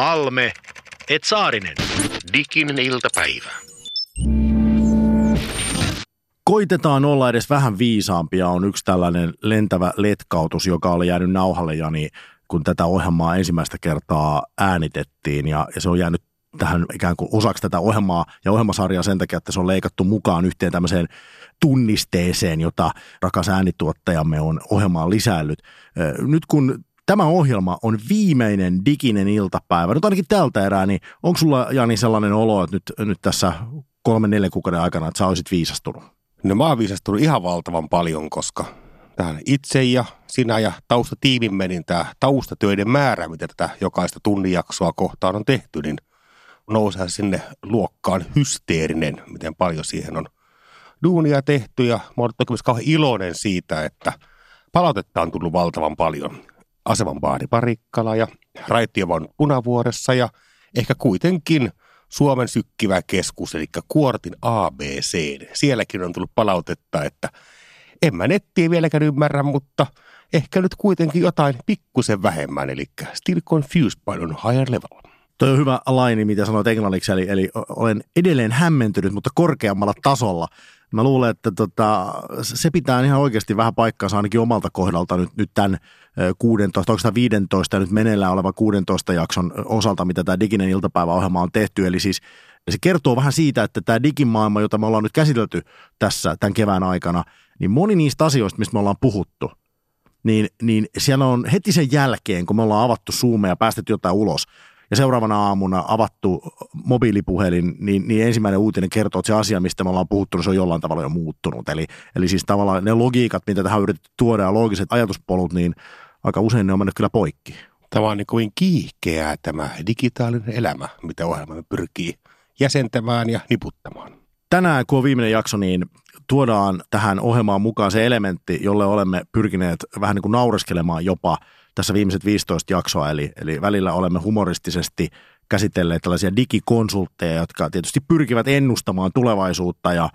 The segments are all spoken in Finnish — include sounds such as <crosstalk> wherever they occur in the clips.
Halme, et Saarinen. Diginen iltapäivä. Koitetaan olla edes vähän viisaampia on yksi tällainen lentävä letkautus, joka oli jäänyt nauhalle, Jani, kun tätä ohjelmaa ensimmäistä kertaa äänitettiin ja, ja se on jäänyt tähän ikään kuin osaksi tätä ohjelmaa ja ohjelmasarjaa sen takia, että se on leikattu mukaan yhteen tämmöiseen tunnisteeseen, jota rakas äänituottajamme on ohjelmaan lisäillyt. Nyt kun tämä ohjelma on viimeinen diginen iltapäivä, nyt ainakin tältä erää, niin onko sulla Jani sellainen olo, että nyt, nyt tässä kolmen neljän kuukauden aikana, että sä olisit viisastunut? No mä oon viisastunut ihan valtavan paljon, koska tähän itse ja sinä ja taustatiimimme, niin tämä taustatöiden määrä, mitä tätä jokaista tunnijaksoa kohtaan on tehty, niin nousee sinne luokkaan hysteerinen, miten paljon siihen on duunia tehty. Ja mä oon toki myös kauhean iloinen siitä, että palautetta on tullut valtavan paljon. Aseman baari Parikkala ja Raitiovan Punavuoressa ja ehkä kuitenkin Suomen sykkivä keskus, eli Kuortin ABC. Sielläkin on tullut palautetta, että en mä nettiä vieläkään ymmärrä, mutta ehkä nyt kuitenkin jotain pikkusen vähemmän, eli still confused by on higher level. Toi on hyvä laini, mitä sanoit englanniksi, eli, eli olen edelleen hämmentynyt, mutta korkeammalla tasolla. Mä luulen, että tota, se pitää ihan oikeasti vähän paikkaansa ainakin omalta kohdalta nyt, nyt tämän 16, onko 15 nyt meneillään oleva 16 jakson osalta, mitä tämä diginen iltapäiväohjelma on tehty. Eli siis se kertoo vähän siitä, että tämä digimaailma, jota me ollaan nyt käsitelty tässä tämän kevään aikana, niin moni niistä asioista, mistä me ollaan puhuttu, niin, niin siellä on heti sen jälkeen, kun me ollaan avattu Zoomeja ja päästetty jotain ulos, ja seuraavana aamuna avattu mobiilipuhelin, niin, niin ensimmäinen uutinen kertoo, että se asia, mistä me ollaan puhuttu, niin se on jollain tavalla jo muuttunut. Eli, eli siis tavallaan ne logiikat, mitä tähän yritetty tuoda ja loogiset ajatuspolut, niin aika usein ne on mennyt kyllä poikki. Tämä on niin kuin kiihkeää tämä digitaalinen elämä, mitä ohjelma pyrkii jäsentämään ja niputtamaan. Tänään, kun on viimeinen jakso, niin tuodaan tähän ohjelmaan mukaan se elementti, jolle olemme pyrkineet vähän niin kuin naureskelemaan jopa – tässä viimeiset 15 jaksoa, eli, eli välillä olemme humoristisesti käsitelleet tällaisia digikonsultteja, jotka tietysti pyrkivät ennustamaan tulevaisuutta ja,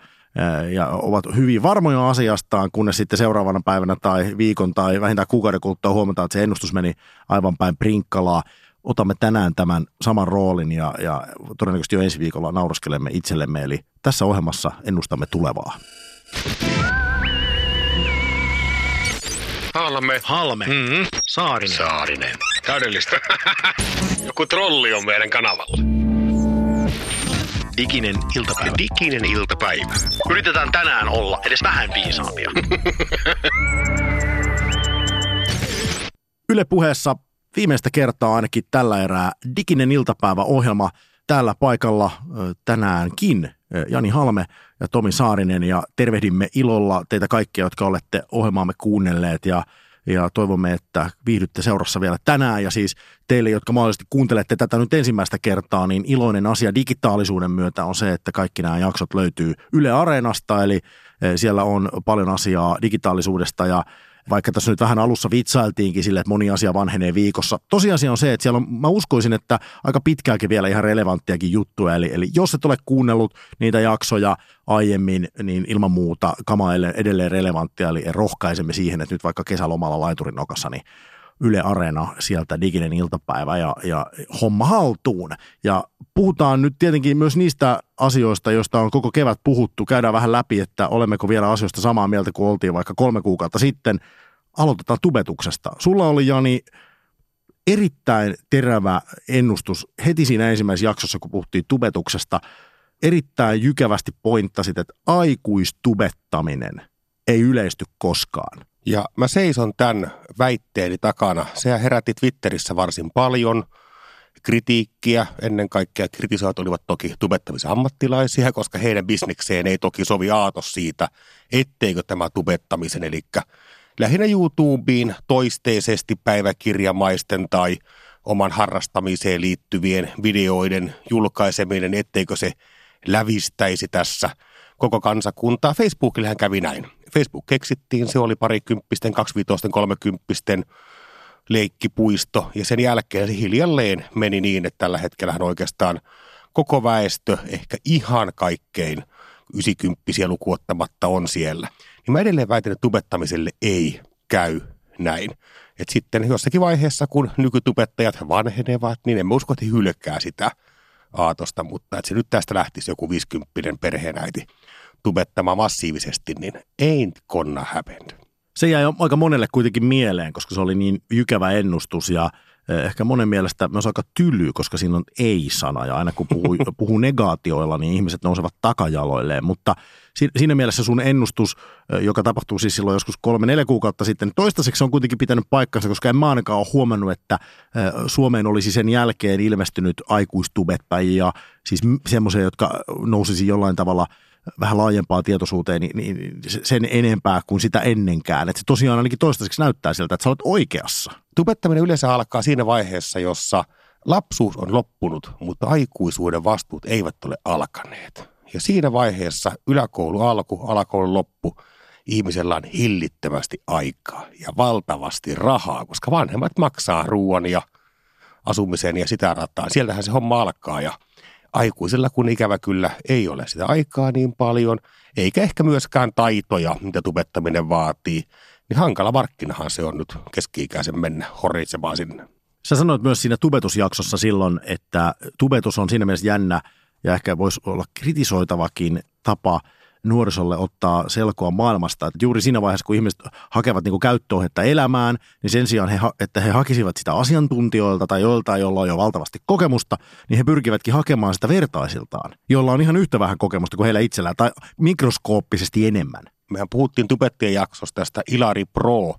ja ovat hyvin varmoja asiastaan, kunnes sitten seuraavana päivänä tai viikon tai vähintään kuukauden kuluttua huomataan, että se ennustus meni aivan päin prinkkalaa. Otamme tänään tämän saman roolin ja, ja todennäköisesti jo ensi viikolla nauraskelemme itsellemme, eli tässä ohjelmassa ennustamme tulevaa. Halme. Halme. Mm-hmm. Saarinen. Saarinen. Täydellistä. <laughs> Joku trolli on meidän kanavalla. Diginen iltapäivä. Diginen iltapäivä. Yritetään tänään olla edes vähän viisaampia. <laughs> Yle puheessa viimeistä kertaa ainakin tällä erää Diginen iltapäivä-ohjelma täällä paikalla tänäänkin Jani Halme ja Tomi Saarinen ja tervehdimme ilolla teitä kaikkia, jotka olette ohjelmaamme kuunnelleet ja ja toivomme, että viihdytte seurassa vielä tänään. Ja siis teille, jotka mahdollisesti kuuntelette tätä nyt ensimmäistä kertaa, niin iloinen asia digitaalisuuden myötä on se, että kaikki nämä jaksot löytyy Yle Areenasta, eli siellä on paljon asiaa digitaalisuudesta ja vaikka tässä nyt vähän alussa vitsailtiinkin sille, että moni asia vanhenee viikossa. Tosiasia on se, että siellä on, mä uskoisin, että aika pitkälläkin vielä ihan relevanttiakin juttuja. Eli, eli jos et ole kuunnellut niitä jaksoja aiemmin, niin ilman muuta kama edelleen relevanttia, eli rohkaisemme siihen, että nyt vaikka kesälomalla laiturin nokassa, niin Yle Areena sieltä diginen iltapäivä ja, ja homma haltuun. Ja puhutaan nyt tietenkin myös niistä asioista, joista on koko kevät puhuttu. Käydään vähän läpi, että olemmeko vielä asioista samaa mieltä kuin oltiin vaikka kolme kuukautta sitten. Aloitetaan tubetuksesta. Sulla oli Jani erittäin terävä ennustus heti siinä ensimmäisessä jaksossa, kun puhuttiin tubetuksesta. Erittäin jykevästi pointtasit, että aikuistubettaminen ei yleisty koskaan. Ja mä seison tämän väitteeni takana. Se herätti Twitterissä varsin paljon kritiikkiä. Ennen kaikkea kritisoit olivat toki tubettamisen ammattilaisia, koska heidän bisnekseen ei toki sovi aatos siitä, etteikö tämä tubettamisen, eli lähinnä YouTubeen toisteisesti päiväkirjamaisten tai oman harrastamiseen liittyvien videoiden julkaiseminen, etteikö se lävistäisi tässä koko kansakuntaa. Facebookillehän kävi näin. Facebook keksittiin, se oli parikymppisten, kaksivitoisten, kolmekymppisten leikkipuisto ja sen jälkeen se hiljalleen meni niin, että tällä hetkellä oikeastaan koko väestö, ehkä ihan kaikkein ysikymppisiä lukuottamatta on siellä. Niin mä edelleen väitän, että tubettamiselle ei käy näin. Et sitten jossakin vaiheessa, kun nykytubettajat vanhenevat, niin emme usko, että hylkää sitä aatosta, mutta että se nyt tästä lähtisi joku 50 perheenäiti tubettamaan massiivisesti, niin ei konna happened. Se jäi aika monelle kuitenkin mieleen, koska se oli niin jykävä ennustus ja ehkä monen mielestä myös aika tyly, koska siinä on ei-sana ja aina kun puhuu, <laughs> puhuu negaatioilla, niin ihmiset nousevat takajaloilleen. Mutta siinä mielessä sun ennustus, eh, joka tapahtuu siis silloin joskus kolme-neljä kuukautta sitten, toistaiseksi on kuitenkin pitänyt paikkansa, koska en mä ainakaan ole huomannut, että eh, Suomeen olisi sen jälkeen ilmestynyt aikuistubettajia, siis semmoisia, jotka nousisi jollain tavalla – vähän laajempaa tietoisuuteen, niin, niin sen enempää kuin sitä ennenkään. Että se tosiaan ainakin toistaiseksi näyttää siltä, että sä olet oikeassa. Tubettaminen yleensä alkaa siinä vaiheessa, jossa lapsuus on loppunut, mutta aikuisuuden vastuut eivät ole alkaneet. Ja siinä vaiheessa yläkoulu alku, alakoulu loppu, ihmisellä on hillittömästi aikaa ja valtavasti rahaa, koska vanhemmat maksaa ruoan ja asumisen ja sitä rataa. Sieltähän se homma alkaa ja aikuisella kun ikävä kyllä ei ole sitä aikaa niin paljon, eikä ehkä myöskään taitoja, mitä tubettaminen vaatii, niin hankala markkinahan se on nyt keski-ikäisen mennä horitsemaan sinne. Sä sanoit myös siinä tubetusjaksossa silloin, että tubetus on siinä mielessä jännä ja ehkä voisi olla kritisoitavakin tapa – nuorisolle ottaa selkoa maailmasta. Että juuri siinä vaiheessa, kun ihmiset hakevat niin käyttöohjetta elämään, niin sen sijaan, he, että he hakisivat sitä asiantuntijoilta tai joiltain, jolla on jo valtavasti kokemusta, niin he pyrkivätkin hakemaan sitä vertaisiltaan, jolla on ihan yhtä vähän kokemusta kuin heillä itsellään tai mikroskooppisesti enemmän. Mehän puhuttiin tubettien jaksosta tästä Ilari Pro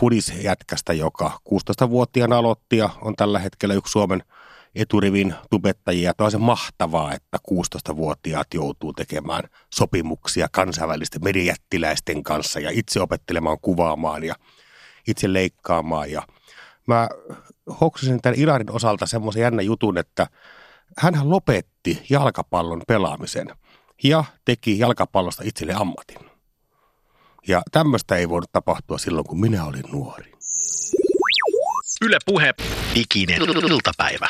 Fudis-jätkästä, joka 16-vuotiaana aloitti ja on tällä hetkellä yksi Suomen – eturivin tubettajia. Tuo on se mahtavaa, että 16-vuotiaat joutuu tekemään sopimuksia kansainvälisten mediajättiläisten kanssa ja itse opettelemaan kuvaamaan ja itse leikkaamaan. Ja mä hoksasin tämän Ilarin osalta semmoisen jännä jutun, että hän lopetti jalkapallon pelaamisen ja teki jalkapallosta itselle ammatin. Ja tämmöistä ei voinut tapahtua silloin, kun minä olin nuori. Yle Puhe, diginen iltapäivä.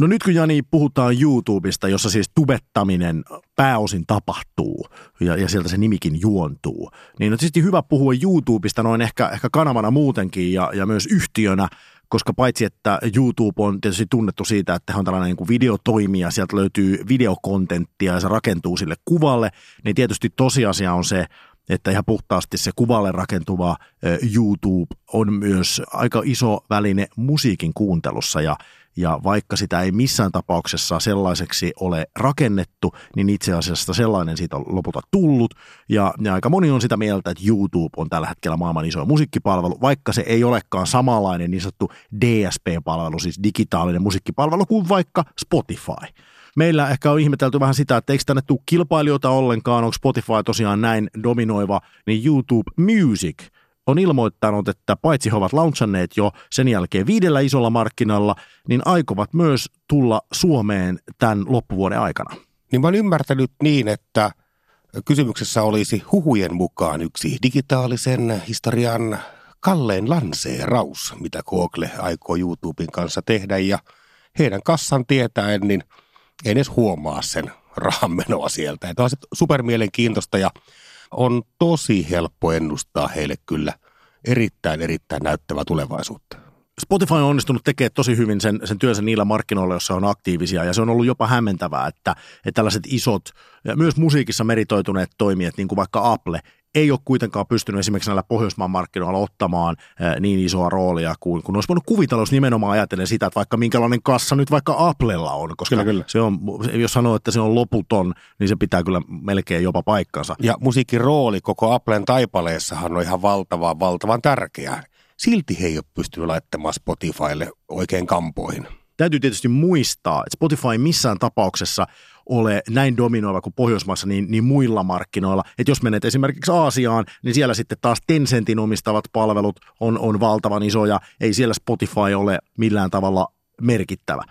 No nyt kun Jani puhutaan YouTubesta, jossa siis tubettaminen pääosin tapahtuu ja, ja sieltä se nimikin juontuu, niin on tietysti hyvä puhua YouTubesta noin ehkä, ehkä kanavana muutenkin ja, ja myös yhtiönä, koska paitsi että YouTube on tietysti tunnettu siitä, että he on tällainen niin kuin videotoimija, sieltä löytyy videokontenttia ja se rakentuu sille kuvalle, niin tietysti tosiasia on se, että ihan puhtaasti se kuvalle rakentuva YouTube on myös aika iso väline musiikin kuuntelussa ja, ja vaikka sitä ei missään tapauksessa sellaiseksi ole rakennettu, niin itse asiassa sellainen siitä on lopulta tullut. Ja, ja aika moni on sitä mieltä, että YouTube on tällä hetkellä maailman iso musiikkipalvelu, vaikka se ei olekaan samanlainen niin sanottu DSP-palvelu, siis digitaalinen musiikkipalvelu kuin vaikka Spotify meillä ehkä on ihmetelty vähän sitä, että eikö tänne tule kilpailijoita ollenkaan, onko Spotify tosiaan näin dominoiva, niin YouTube Music on ilmoittanut, että paitsi he ovat launchanneet jo sen jälkeen viidellä isolla markkinalla, niin aikovat myös tulla Suomeen tämän loppuvuoden aikana. Niin mä olen ymmärtänyt niin, että kysymyksessä olisi huhujen mukaan yksi digitaalisen historian kalleen lanseeraus, mitä Google aikoo YouTuben kanssa tehdä. Ja heidän kassan tietäen, niin – ei edes huomaa sen rahan menoa sieltä. Tämä on supermielenkiintoista ja on tosi helppo ennustaa heille kyllä erittäin, erittäin näyttävää tulevaisuutta. Spotify on onnistunut tekemään tosi hyvin sen, sen työnsä niillä markkinoilla, joissa on aktiivisia, ja se on ollut jopa hämmentävää, että, että tällaiset isot, myös musiikissa meritoituneet toimijat, niin kuin vaikka Apple, ei ole kuitenkaan pystynyt esimerkiksi näillä Pohjoismaan markkinoilla ottamaan niin isoa roolia kuin, kun olisi voinut kuvitella, jos nimenomaan ajatellen sitä, että vaikka minkälainen kassa nyt vaikka Applella on, koska kyllä, kyllä. Se on, jos sanoo, että se on loputon, niin se pitää kyllä melkein jopa paikkansa. Ja musiikin rooli koko Applen taipaleessahan on ihan valtavan, valtavan tärkeä. Silti he ei ole pystynyt laittamaan Spotifylle oikein kampoihin. Täytyy tietysti muistaa, että Spotify missään tapauksessa ole näin dominoiva kuin Pohjoismaissa niin, niin muilla markkinoilla. Että jos menet esimerkiksi Aasiaan, niin siellä sitten taas Tencentin omistavat palvelut on, on valtavan isoja. Ei siellä Spotify ole millään tavalla merkittävä.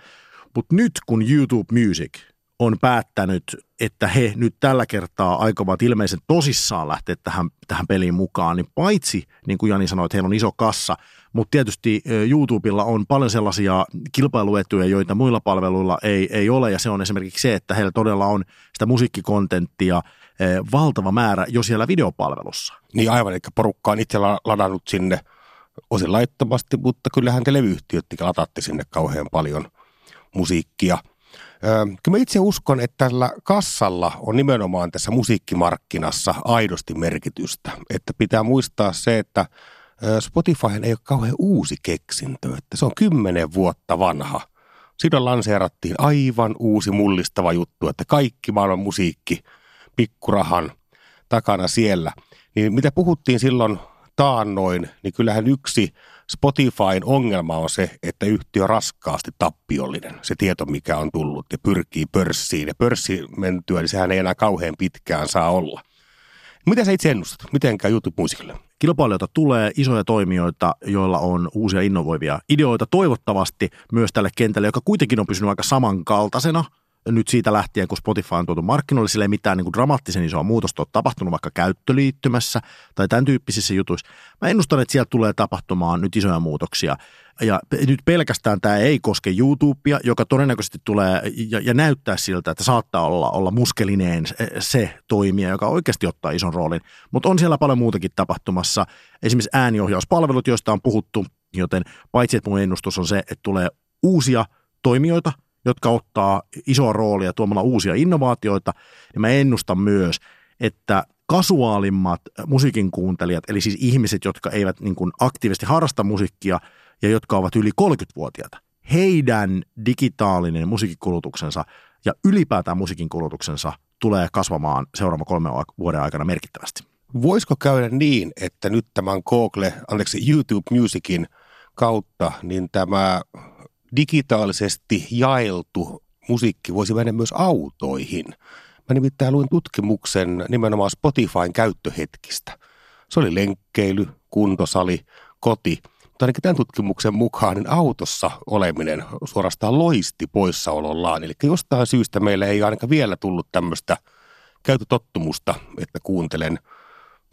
Mutta nyt kun YouTube Music on päättänyt, että he nyt tällä kertaa aikovat ilmeisen tosissaan lähteä tähän, tähän peliin mukaan, niin paitsi, niin kuin Jani sanoi, että heillä on iso kassa, mutta tietysti YouTubella on paljon sellaisia kilpailuetuja, joita muilla palveluilla ei, ei ole, ja se on esimerkiksi se, että heillä todella on sitä musiikkikontenttia valtava määrä jo siellä videopalvelussa. Niin aivan, eli porukka on itse ladannut sinne osin laittomasti, mutta kyllähän te levyyhtiötkin latatti sinne kauhean paljon musiikkia. Kyllä mä itse uskon, että tällä kassalla on nimenomaan tässä musiikkimarkkinassa aidosti merkitystä. Että pitää muistaa se, että Spotify ei ole kauhean uusi keksintö, että se on kymmenen vuotta vanha. Silloin lanseerattiin aivan uusi mullistava juttu, että kaikki maailman musiikki pikkurahan takana siellä. Niin mitä puhuttiin silloin taannoin, niin kyllähän yksi Spotifyn ongelma on se, että yhtiö on raskaasti tappiollinen, se tieto mikä on tullut ja pyrkii pörssiin. Ja pörssi mentyä, niin sehän ei enää kauhean pitkään saa olla. Mitä sä itse ennustat? Miten käy YouTube-musiikille? Kilpailijoita tulee, isoja toimijoita, joilla on uusia innovoivia ideoita toivottavasti myös tälle kentälle, joka kuitenkin on pysynyt aika samankaltaisena – nyt siitä lähtien, kun Spotify on tuotu markkinoille, sillä ei mitään niin kuin dramaattisen isoa muutosta ole tapahtunut vaikka käyttöliittymässä tai tämän tyyppisissä jutuissa. Mä ennustan, että sieltä tulee tapahtumaan nyt isoja muutoksia. Ja nyt pelkästään tämä ei koske YouTubea, joka todennäköisesti tulee ja, ja näyttää siltä, että saattaa olla, olla muskelineen se toimija, joka oikeasti ottaa ison roolin. Mutta on siellä paljon muutakin tapahtumassa. Esimerkiksi ääniohjauspalvelut, joista on puhuttu, joten paitsi että mun ennustus on se, että tulee uusia toimijoita – jotka ottaa isoa roolia tuomalla uusia innovaatioita, niin mä ennustan myös, että kasuaalimmat musiikin kuuntelijat, eli siis ihmiset, jotka eivät niin kuin aktiivisesti harrasta musiikkia ja jotka ovat yli 30-vuotiaita, heidän digitaalinen musiikkikulutuksensa ja ylipäätään musiikin kulutuksensa tulee kasvamaan seuraavan kolmen vuoden aikana merkittävästi. Voisiko käydä niin, että nyt tämän Google, anteeksi YouTube Musicin kautta, niin tämä digitaalisesti jaeltu musiikki voisi mennä myös autoihin. Mä nimittäin luin tutkimuksen nimenomaan Spotifyn käyttöhetkistä. Se oli lenkkeily, kuntosali, koti. Mutta ainakin tämän tutkimuksen mukaan niin autossa oleminen suorastaan loisti poissaolollaan. Eli jostain syystä meillä ei ainakaan vielä tullut tämmöistä käytötottumusta, että kuuntelen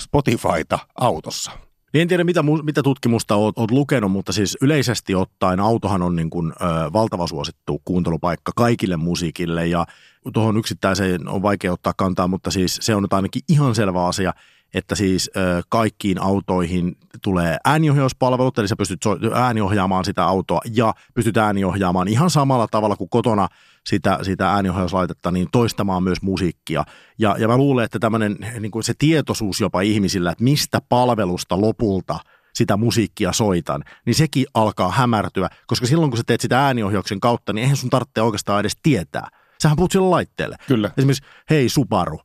Spotifyta autossa. Niin en tiedä, mitä, mitä tutkimusta oot, oot lukenut, mutta siis yleisesti ottaen autohan on niin kuin, ö, valtava suosittu kuuntelupaikka kaikille musiikille ja tuohon yksittäiseen on vaikea ottaa kantaa, mutta siis se on nyt ainakin ihan selvä asia, että siis ö, kaikkiin autoihin tulee ääniohjauspalvelut, eli sä pystyt ääniohjaamaan sitä autoa ja pystyt ääniohjaamaan ihan samalla tavalla kuin kotona sitä, sitä ääniohjauslaitetta, niin toistamaan myös musiikkia. Ja, ja mä luulen, että tämmöinen niin kuin se tietoisuus jopa ihmisillä, että mistä palvelusta lopulta sitä musiikkia soitan, niin sekin alkaa hämärtyä, koska silloin kun sä teet sitä ääniohjauksen kautta, niin eihän sun tarvitse oikeastaan edes tietää. Sähän puhut sille laitteelle. Kyllä. Esimerkiksi, hei Subaru,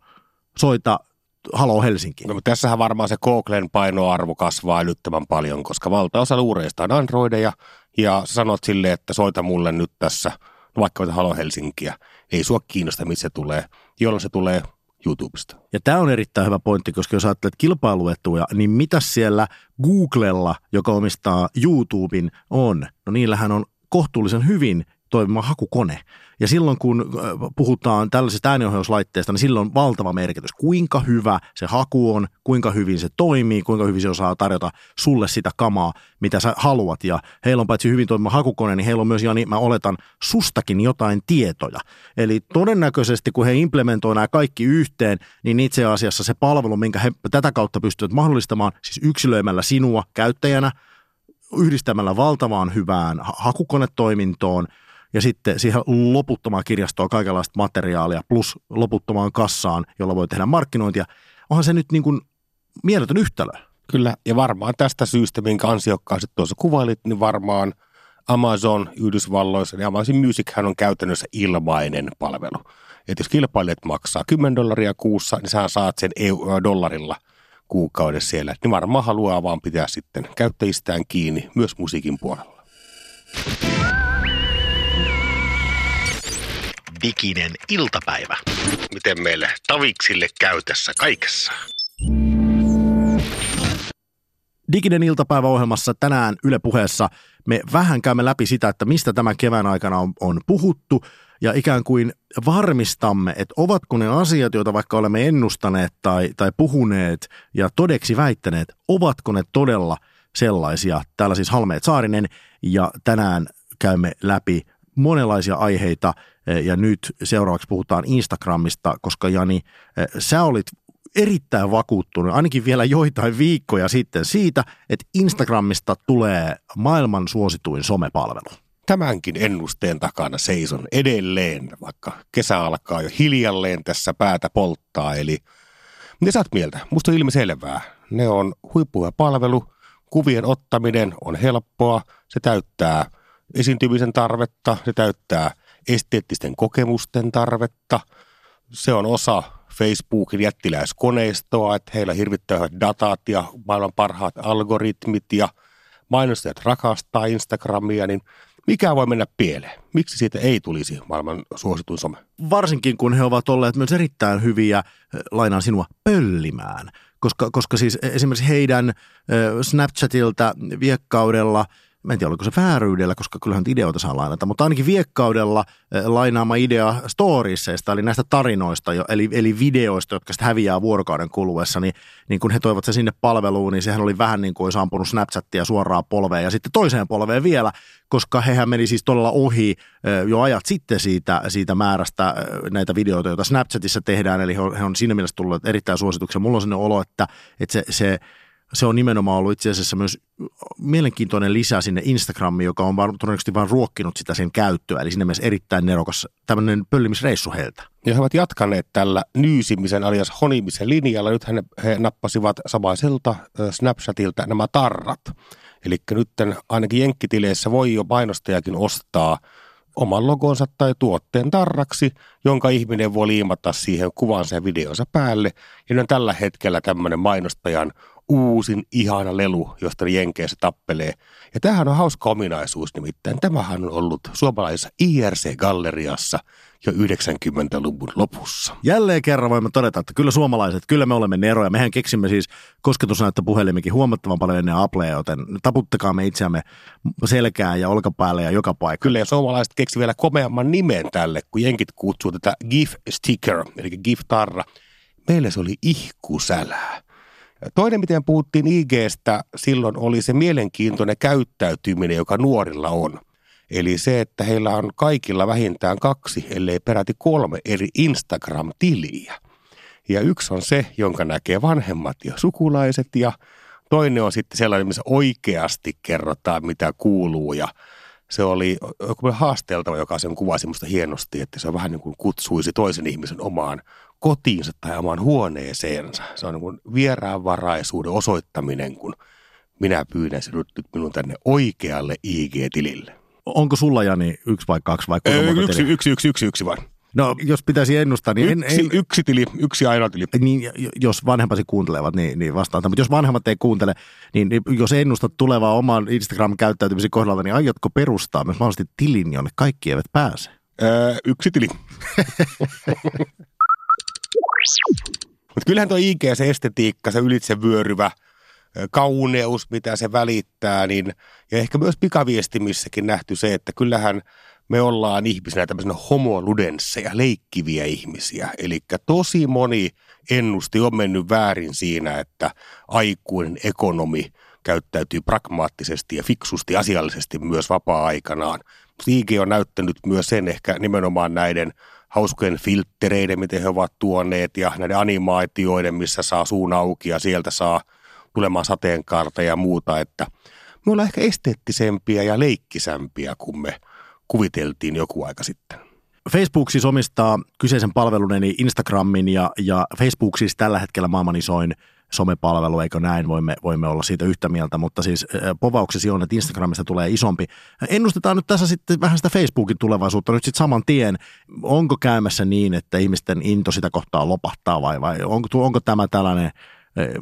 soita Halo Helsinki. No, mutta tässähän varmaan se Googlen painoarvo kasvaa älyttömän paljon, koska valtaosa luureista on Androideja, ja sanot silleen, että soita mulle nyt tässä – vaikka Halo Helsinkiä, ei sua kiinnosta, missä se tulee, jolloin se tulee YouTubesta. Ja tämä on erittäin hyvä pointti, koska jos ajattelet kilpailuetuja, niin mitä siellä Googlella, joka omistaa YouTuben, on? No niillähän on kohtuullisen hyvin toimiva hakukone. Ja silloin kun äh, puhutaan tällaisesta ääniohjauslaitteesta, niin silloin on valtava merkitys. Kuinka hyvä se haku on, kuinka hyvin se toimii, kuinka hyvin se osaa tarjota sulle sitä kamaa, mitä sä haluat. Ja heillä on paitsi hyvin toimiva hakukone, niin heillä on myös, Jani, mä oletan, sustakin jotain tietoja. Eli todennäköisesti, kun he implementoivat nämä kaikki yhteen, niin itse asiassa se palvelu, minkä he tätä kautta pystyvät mahdollistamaan, siis yksilöimällä sinua käyttäjänä, yhdistämällä valtavaan hyvään hakukonetoimintoon – ja sitten siihen loputtomaan kirjastoon kaikenlaista materiaalia plus loputtomaan kassaan, jolla voi tehdä markkinointia. Onhan se nyt niin kuin mieletön yhtälö. Kyllä, ja varmaan tästä syystä, minkä ansiokkaasti tuossa kuvailit, niin varmaan Amazon Yhdysvalloissa, niin Amazon Music on käytännössä ilmainen palvelu. Että jos kilpailijat maksaa 10 dollaria kuussa, niin sä saat sen EU, dollarilla kuukaudessa siellä. Niin varmaan haluaa vaan pitää sitten käyttäjistään kiinni myös musiikin puolella. Diginen iltapäivä. Miten meille taviksille käy tässä kaikessa? Diginen iltapäiväohjelmassa tänään Yle puheessa me vähän käymme läpi sitä, että mistä tämän kevään aikana on, on puhuttu ja ikään kuin varmistamme, että ovatko ne asiat, joita vaikka olemme ennustaneet tai, tai puhuneet ja todeksi väittäneet, ovatko ne todella sellaisia. Täällä siis Halmeet Saarinen ja tänään käymme läpi monenlaisia aiheita, ja nyt seuraavaksi puhutaan Instagramista, koska Jani, sä olit erittäin vakuuttunut, ainakin vielä joitain viikkoja sitten siitä, että Instagramista tulee maailman suosituin somepalvelu. Tämänkin ennusteen takana seison edelleen, vaikka kesä alkaa jo hiljalleen tässä päätä polttaa. Eli mitä sä oot mieltä? Musta on ilmiselvää. Ne on huippuja palvelu, kuvien ottaminen on helppoa, se täyttää esiintymisen tarvetta, se täyttää esteettisten kokemusten tarvetta, se on osa Facebookin jättiläiskoneistoa, että heillä hirvittävät datat ja maailman parhaat algoritmit ja mainostajat rakastaa Instagramia, niin mikä voi mennä pieleen? Miksi siitä ei tulisi maailman suosituin some? Varsinkin kun he ovat olleet myös erittäin hyviä, lainaan sinua, pöllimään. Koska, koska siis esimerkiksi heidän Snapchatilta viekkaudella – mä en tiedä oliko se vääryydellä, koska kyllähän ideoita saa lainata, mutta ainakin viekkaudella eh, lainaama idea storiesseista, eli näistä tarinoista, eli, eli videoista, jotka sitten häviää vuorokauden kuluessa, niin, niin kun he toivat se sinne palveluun, niin sehän oli vähän niin kuin olisi ampunut Snapchattia suoraan polveen ja sitten toiseen polveen vielä, koska hehän meni siis todella ohi eh, jo ajat sitten siitä, siitä määrästä eh, näitä videoita, joita Snapchatissa tehdään, eli he on, he on siinä mielessä tullut erittäin suosituksia. Mulla on sellainen olo, että, että se, se se on nimenomaan ollut itse asiassa myös mielenkiintoinen lisä sinne Instagramiin, joka on vaan, todennäköisesti vain ruokkinut sitä sen käyttöä. Eli sinne mielessä erittäin nerokas tämmöinen pöllimisreissu heiltä. Ja he ovat jatkaneet tällä nyysimisen alias honimisen linjalla. Nyt he, he nappasivat samaiselta Snapchatilta nämä tarrat. Eli nyt ainakin jenkkitileissä voi jo mainostajakin ostaa oman logonsa tai tuotteen tarraksi, jonka ihminen voi liimata siihen kuvansa ja videonsa päälle. Ja on tällä hetkellä tämmöinen mainostajan uusin ihana lelu, josta ne Jenkeissä tappelee. Ja tämähän on hauska ominaisuus nimittäin. Tämähän on ollut suomalaisessa IRC-galleriassa jo 90-luvun lopussa. Jälleen kerran voimme todeta, että kyllä suomalaiset, kyllä me olemme neroja. Mehän keksimme siis kosketusnäyttöpuhelimikin huomattavan paljon ennen Applea, joten taputtakaamme itseämme selkään ja olkapäälle ja joka paikka. Kyllä ja suomalaiset keksi vielä komeamman nimen tälle, kun jenkit kutsuu tätä GIF sticker, eli GIF tarra. Meille se oli ihkusälää. Toinen, miten puhuttiin IGstä silloin, oli se mielenkiintoinen käyttäytyminen, joka nuorilla on. Eli se, että heillä on kaikilla vähintään kaksi, ellei peräti kolme eri Instagram-tiliä. Ja yksi on se, jonka näkee vanhemmat ja sukulaiset ja toinen on sitten sellainen, missä oikeasti kerrotaan, mitä kuuluu ja se oli haasteltava, joka sen kuvasi musta hienosti, että se on vähän niin kuin kutsuisi toisen ihmisen omaan kotiinsa tai omaan huoneeseensa. Se on niin kuin vieraanvaraisuuden osoittaminen, kun minä pyydän sinut nyt minun tänne oikealle IG-tilille. Onko sulla, Jani, yksi vai kaksi vai öö, yksi, yksi, yksi, yksi, yksi, yksi vaan. No, jos pitäisi ennustaa, niin... Yksi, en, yksi tili, yksi aina tili. Niin, jos vanhempasi kuuntelevat, niin, niin vastaan. Mutta jos vanhemmat ei kuuntele, niin, niin jos ennustat tulevaa oman Instagram-käyttäytymisen kohdalta, niin aiotko perustaa myös mahdollisesti tilin, jonne kaikki eivät pääse? Öö, yksi tili. <laughs> Kyllähän tuo IG, se estetiikka, se ylitse vyöryvä kauneus, mitä se välittää, niin, ja ehkä myös pikaviestimissäkin nähty se, että kyllähän me ollaan ihmisinä tämmöisenä homoludensseja, leikkiviä ihmisiä. Eli tosi moni ennusti on mennyt väärin siinä, että aikuinen ekonomi käyttäytyy pragmaattisesti ja fiksusti asiallisesti myös vapaa-aikanaan. IG on näyttänyt myös sen ehkä nimenomaan näiden hauskojen filttereiden, miten he ovat tuoneet ja näiden animaatioiden, missä saa suun auki ja sieltä saa tulemaan sateenkaarta ja muuta, että me ollaan ehkä esteettisempiä ja leikkisämpiä kuin me kuviteltiin joku aika sitten. Facebook siis omistaa kyseisen palvelun eli Instagramin ja, ja Facebook siis tällä hetkellä maailman isoin somepalvelu, eikö näin, voimme, voimme olla siitä yhtä mieltä, mutta siis povauksesi on, että Instagramista tulee isompi. Ennustetaan nyt tässä sitten vähän sitä Facebookin tulevaisuutta nyt sitten saman tien. Onko käymässä niin, että ihmisten into sitä kohtaa lopahtaa vai, vai onko, onko tämä tällainen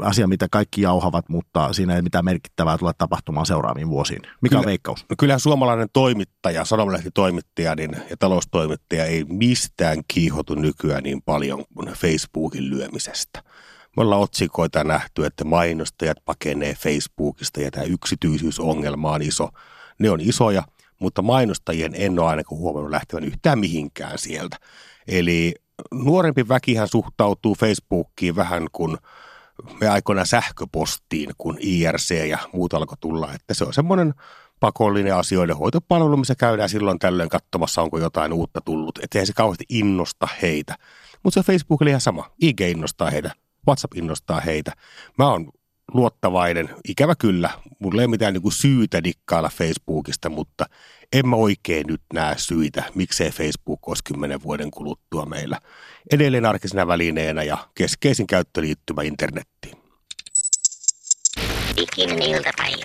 asia, mitä kaikki jauhavat, mutta siinä ei mitään merkittävää tule tapahtumaan seuraaviin vuosiin. Mikä Kyllä, on veikkaus? No kyllähän suomalainen toimittaja, sanomalehtitoimittaja niin, ja taloustoimittaja ei mistään kiihotu nykyään niin paljon kuin Facebookin lyömisestä. Me ollaan otsikoita nähty, että mainostajat pakenee Facebookista ja tämä yksityisyysongelma on iso. Ne on isoja, mutta mainostajien en ole ainakaan huomannut lähtevän yhtään mihinkään sieltä. Eli nuorempi väkihän suhtautuu Facebookiin vähän kuin me aikoina sähköpostiin, kun IRC ja muut alkoi tulla. Että se on semmoinen pakollinen asioiden hoitopalvelu, missä käydään silloin tällöin katsomassa, onko jotain uutta tullut. Että ei se kauheasti innosta heitä. Mutta se Facebook oli ihan sama. IG innostaa heitä WhatsApp innostaa heitä. Mä oon luottavainen, ikävä kyllä. Mulla ei ole mitään niin syytä dikkailla Facebookista, mutta en mä oikein nyt näe syitä, miksei Facebook olisi kymmenen vuoden kuluttua meillä edelleen arkisena välineenä ja keskeisin käyttöliittymä internettiin. Diginen iltapäivä.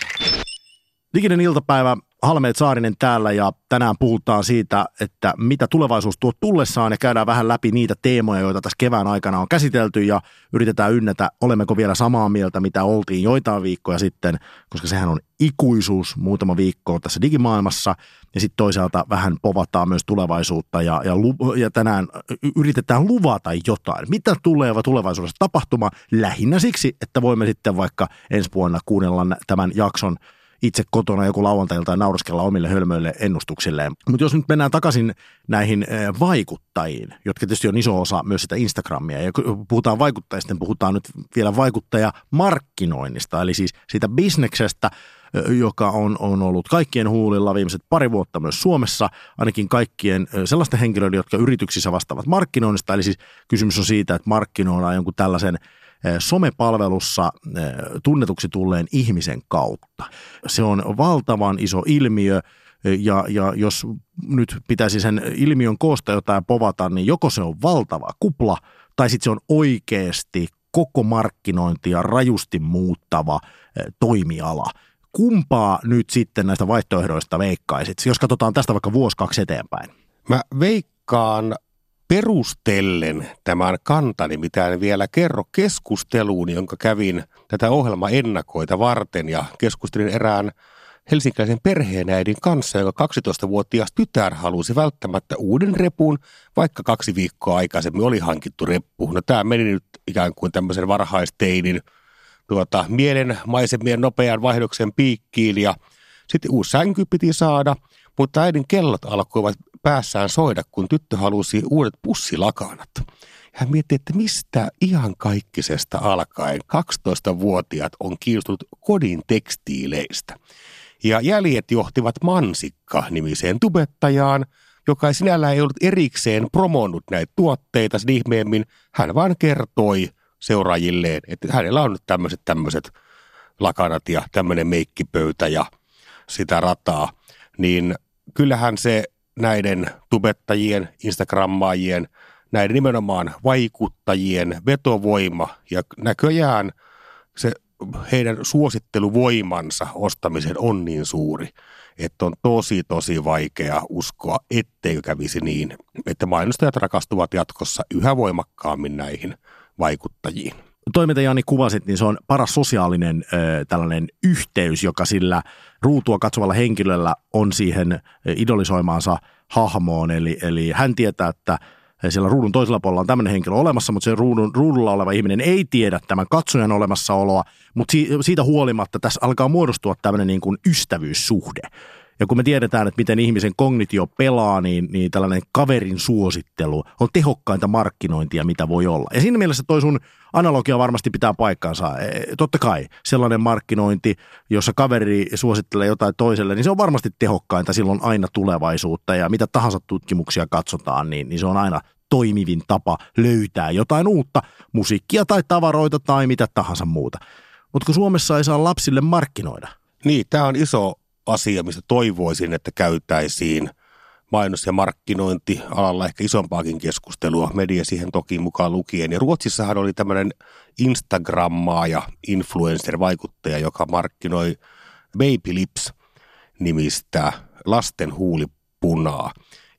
Diginen iltapäivä, Halmeet Saarinen täällä ja tänään puhutaan siitä, että mitä tulevaisuus tuo tullessaan ja käydään vähän läpi niitä teemoja, joita tässä kevään aikana on käsitelty ja yritetään ynnätä, olemmeko vielä samaa mieltä, mitä oltiin joitain viikkoja sitten, koska sehän on ikuisuus muutama viikko tässä digimaailmassa ja sitten toisaalta vähän povataan myös tulevaisuutta ja, ja, ja tänään yritetään luvata jotain. Mitä tulee tulevaisuudessa tapahtumaan lähinnä siksi, että voimme sitten vaikka ensi vuonna kuunnella tämän jakson – itse kotona joku lauantailta nauraskella omille hölmöille ennustuksilleen. Mutta jos nyt mennään takaisin näihin eh, vaikuttajiin, jotka tietysti on iso osa myös sitä Instagramia, ja kun puhutaan vaikuttajista, niin puhutaan nyt vielä vaikuttajamarkkinoinnista, eli siis siitä bisneksestä, eh, joka on, on ollut kaikkien huulilla viimeiset pari vuotta myös Suomessa, ainakin kaikkien eh, sellaisten henkilöiden, jotka yrityksissä vastaavat markkinoinnista. Eli siis kysymys on siitä, että markkinoidaan jonkun tällaisen – somepalvelussa tunnetuksi tulleen ihmisen kautta. Se on valtavan iso ilmiö ja, ja jos nyt pitäisi sen ilmiön koosta jotain povata, niin joko se on valtava kupla tai sitten se on oikeasti koko markkinointia rajusti muuttava toimiala. Kumpaa nyt sitten näistä vaihtoehdoista veikkaisit, jos katsotaan tästä vaikka vuosi kaksi eteenpäin? Mä veikkaan perustellen tämän kantani, mitä en vielä kerro keskusteluun, jonka kävin tätä ohjelma ennakoita varten ja keskustelin erään helsinkiläisen perheenäidin kanssa, joka 12-vuotias tytär halusi välttämättä uuden repun, vaikka kaksi viikkoa aikaisemmin oli hankittu reppu. No tämä meni nyt ikään kuin tämmöisen varhaisteinin tuota, mielen maisemien nopean vaihdoksen piikkiin ja sitten uusi sänky piti saada, mutta äidin kellot alkoivat päässään soida, kun tyttö halusi uudet pussilakanat. Hän mietti, että mistä ihan kaikkisesta alkaen 12-vuotiaat on kiinnostunut kodin tekstiileistä. Ja jäljet johtivat Mansikka-nimiseen tubettajaan, joka ei sinällään ei ollut erikseen promonnut näitä tuotteita sen ihmeemmin. Hän vaan kertoi seuraajilleen, että hänellä on nyt tämmöiset tämmöiset lakanat ja tämmöinen meikkipöytä ja sitä rataa. Niin kyllähän se näiden tubettajien, instagrammaajien, näiden nimenomaan vaikuttajien vetovoima ja näköjään se heidän suositteluvoimansa ostamisen on niin suuri, että on tosi tosi vaikea uskoa, etteikö kävisi niin, että mainostajat rakastuvat jatkossa yhä voimakkaammin näihin vaikuttajiin. Toi, mitä Jani kuvasit, niin se on paras sosiaalinen äh, tällainen yhteys, joka sillä ruutua katsovalla henkilöllä on siihen idolisoimaansa hahmoon. Eli, eli hän tietää, että siellä ruudun toisella puolella on tämmöinen henkilö olemassa, mutta se ruudun, ruudulla oleva ihminen ei tiedä tämän katsojan olemassaoloa, mutta siitä huolimatta tässä alkaa muodostua tämmöinen niin kuin ystävyyssuhde. Ja kun me tiedetään, että miten ihmisen kognitio pelaa, niin, niin tällainen kaverin suosittelu on tehokkainta markkinointia, mitä voi olla. Ja siinä mielessä toi sun analogia varmasti pitää paikkaansa. E, totta kai sellainen markkinointi, jossa kaveri suosittelee jotain toiselle, niin se on varmasti tehokkainta silloin aina tulevaisuutta. Ja mitä tahansa tutkimuksia katsotaan, niin, niin se on aina toimivin tapa löytää jotain uutta, musiikkia tai tavaroita tai mitä tahansa muuta. Mutta kun Suomessa ei saa lapsille markkinoida. Niin, tämä on iso asia, mistä toivoisin, että käytäisiin mainos- ja markkinointialalla ehkä isompaakin keskustelua, media siihen toki mukaan lukien. Ja Ruotsissahan oli tämmöinen Instagrammaa ja influencer-vaikuttaja, joka markkinoi Baby Lips nimistä lasten huulipunaa.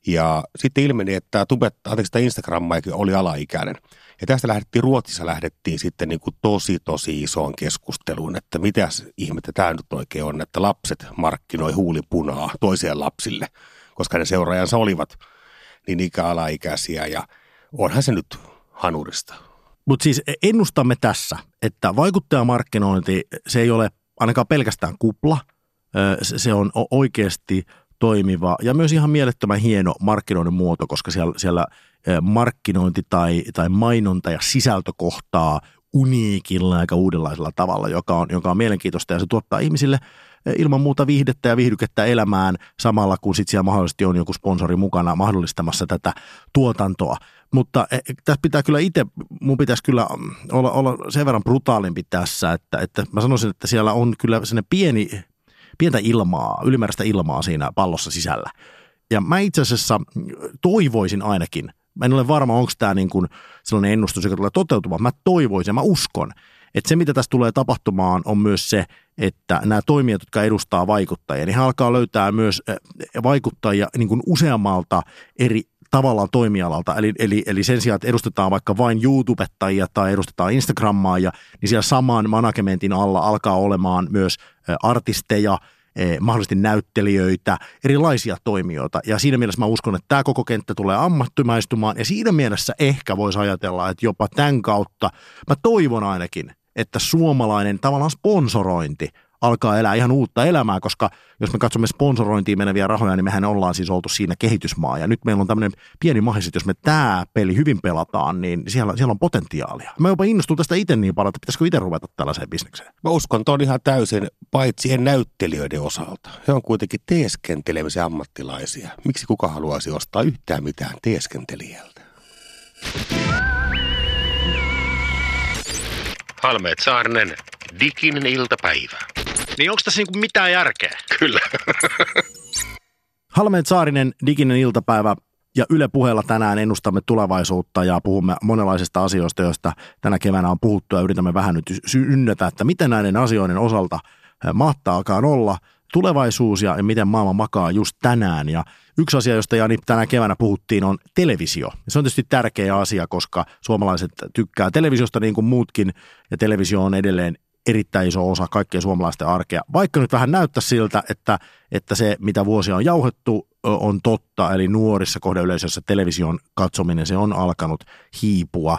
Ja sitten ilmeni, että tubetta, anteeksi, tämä Instagramma oli alaikäinen. Ja tästä lähdettiin, Ruotsissa lähdettiin sitten niin kuin tosi, tosi isoon keskusteluun, että mitä ihmettä tämä nyt oikein on, että lapset markkinoi huulipunaa toiseen lapsille, koska ne seuraajansa olivat niin ikä-alaikäisiä ja onhan se nyt hanurista. Mutta siis ennustamme tässä, että vaikuttajamarkkinointi, se ei ole ainakaan pelkästään kupla, se on oikeasti toimiva ja myös ihan mielettömän hieno markkinoinnin muoto, koska siellä, siellä markkinointi tai, tai mainonta ja sisältö kohtaa uniikilla aika uudenlaisella tavalla, joka on, joka on mielenkiintoista ja se tuottaa ihmisille ilman muuta viihdettä ja viihdykettä elämään samalla kun sitten siellä mahdollisesti on joku sponsori mukana mahdollistamassa tätä tuotantoa. mutta eh, tässä pitää kyllä itse, mun pitäisi kyllä olla, olla sen verran brutaalimpi tässä, että, että mä sanoisin, että siellä on kyllä sellainen pieni, pientä ilmaa, ylimääräistä ilmaa siinä pallossa sisällä. Ja mä itse asiassa toivoisin ainakin, mä en ole varma, onko tämä niin kuin sellainen ennustus, joka tulee toteutumaan, mä toivoisin mä uskon, että se, mitä tässä tulee tapahtumaan, on myös se, että nämä toimijat, jotka edustaa vaikuttajia, niin he alkaa löytää myös vaikuttajia niin kuin useammalta eri tavallaan toimialalta. Eli, eli, eli sen sijaan, että edustetaan vaikka vain YouTubettajia tai edustetaan Instagrammaa, ja, niin siellä saman managementin alla alkaa olemaan myös artisteja, mahdollisesti näyttelijöitä, erilaisia toimijoita. Ja siinä mielessä mä uskon, että tämä koko kenttä tulee ammattimaistumaan, ja siinä mielessä ehkä voisi ajatella, että jopa tämän kautta, mä toivon ainakin, että suomalainen tavallaan sponsorointi alkaa elää ihan uutta elämää, koska jos me katsomme sponsorointiin meneviä rahoja, niin mehän ollaan siis oltu siinä kehitysmaa. Ja nyt meillä on tämmöinen pieni mahdollisuus, että jos me tämä peli hyvin pelataan, niin siellä, siellä on potentiaalia. Mä jopa innostun tästä itse niin paljon, että pitäisikö itse ruveta tällaiseen bisnekseen. Mä uskon, että on ihan täysin, paitsi näyttelijöiden osalta. He on kuitenkin teeskentelemisen ammattilaisia. Miksi kuka haluaisi ostaa yhtään mitään teeskentelijältä? Halmeet Saarinen, diginen iltapäivä. Niin onko tässä niinku mitään järkeä? Kyllä. Halmeet Saarinen, diginen iltapäivä ja Yle puheella tänään ennustamme tulevaisuutta ja puhumme monenlaisista asioista, joista tänä keväänä on puhuttu ja yritämme vähän nyt ynnätä, että miten näiden asioiden osalta mahtaakaan olla tulevaisuus ja miten maailma makaa just tänään. Ja yksi asia, josta Jani tänä keväänä puhuttiin, on televisio. Se on tietysti tärkeä asia, koska suomalaiset tykkää televisiosta niin kuin muutkin, ja televisio on edelleen erittäin iso osa kaikkien suomalaisten arkea. Vaikka nyt vähän näyttää siltä, että, että se, mitä vuosia on jauhettu, on totta, eli nuorissa kohdeyleisössä television katsominen, se on alkanut hiipua.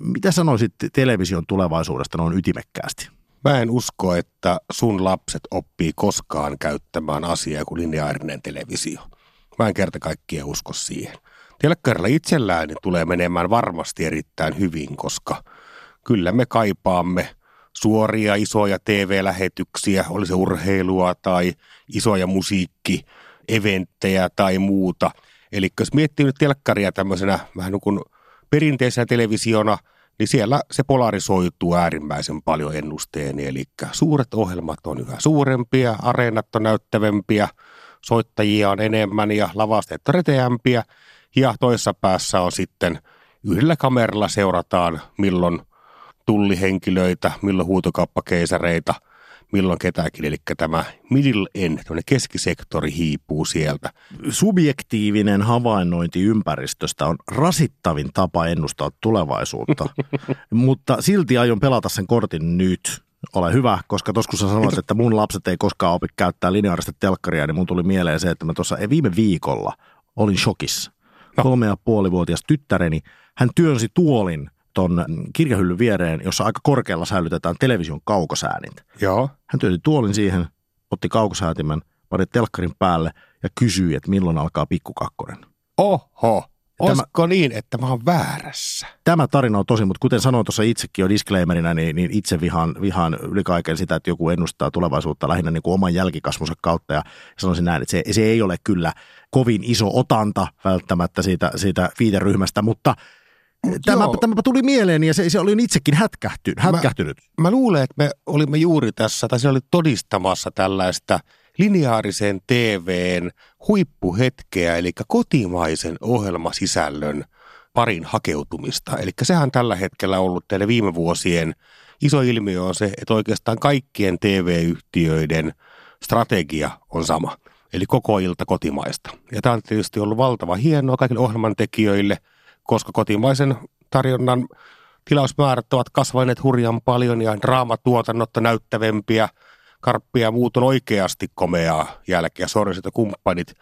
Mitä sanoisit television tulevaisuudesta noin ytimekkäästi? Mä en usko, että sun lapset oppii koskaan käyttämään asiaa kuin lineaarinen televisio. Mä en kerta kaikkia usko siihen. Telkkarilla itsellään tulee menemään varmasti erittäin hyvin, koska kyllä me kaipaamme suoria isoja TV-lähetyksiä, oli se urheilua tai isoja musiikki, eventtejä tai muuta. Eli jos miettii nyt telkkaria tämmöisenä vähän niin kuin perinteisenä televisiona, niin siellä se polarisoituu äärimmäisen paljon ennusteeni. Eli suuret ohjelmat on yhä suurempia, areenat on näyttävämpiä, soittajia on enemmän ja lavasteet reteämpiä. Ja toisessa päässä on sitten yhdellä kameralla seurataan, milloin tullihenkilöitä, milloin huutokauppakeisareita, milloin ketäkin. Eli tämä middle end, keskisektori hiipuu sieltä. Subjektiivinen havainnointi ympäristöstä on rasittavin tapa ennustaa tulevaisuutta, <laughs> mutta silti aion pelata sen kortin nyt. Ole hyvä, koska tuossa kun sä sanoit, että mun lapset ei koskaan opi käyttää lineaarista telkkaria, niin mun tuli mieleen se, että mä tuossa viime viikolla olin shokissa. No. Kolme ja puolivuotias tyttäreni, hän työnsi tuolin ton kirjahyllyn viereen, jossa aika korkealla säilytetään television kaukosäänintä. Joo. Hän työti tuolin siihen, otti kaukosäätimen, pani telkkarin päälle ja kysyi, että milloin alkaa pikkukakkonen. Oho, Olisiko niin, että mä oon väärässä? Tämä tarina on tosi, mutta kuten sanoin tuossa itsekin jo disclaimerina, niin, niin itse vihaan, vihaan yli kaiken sitä, että joku ennustaa tulevaisuutta lähinnä niin kuin oman jälkikasvunsa kautta. Ja sanoisin näin, että se, se ei ole kyllä kovin iso otanta välttämättä siitä, siitä viiteryhmästä, mutta – Tämä, tämä tuli mieleen ja se, se oli itsekin hätkähtynyt. hätkähtynyt. Mä, mä luulen, että me olimme juuri tässä, tai se oli todistamassa tällaista lineaarisen TVn huippuhetkeä, eli kotimaisen ohjelmasisällön parin hakeutumista. Eli sehän tällä hetkellä ollut teille viime vuosien iso ilmiö on se, että oikeastaan kaikkien TV-yhtiöiden strategia on sama. Eli koko ilta kotimaista. Ja tämä on tietysti ollut valtava hienoa kaikille ohjelmantekijöille – koska kotimaisen tarjonnan tilausmäärät ovat kasvaneet hurjan paljon ja draamatuotannot on näyttävämpiä, karppia ja muut on oikeasti komeaa jälkeä, soriset ja kumppanit.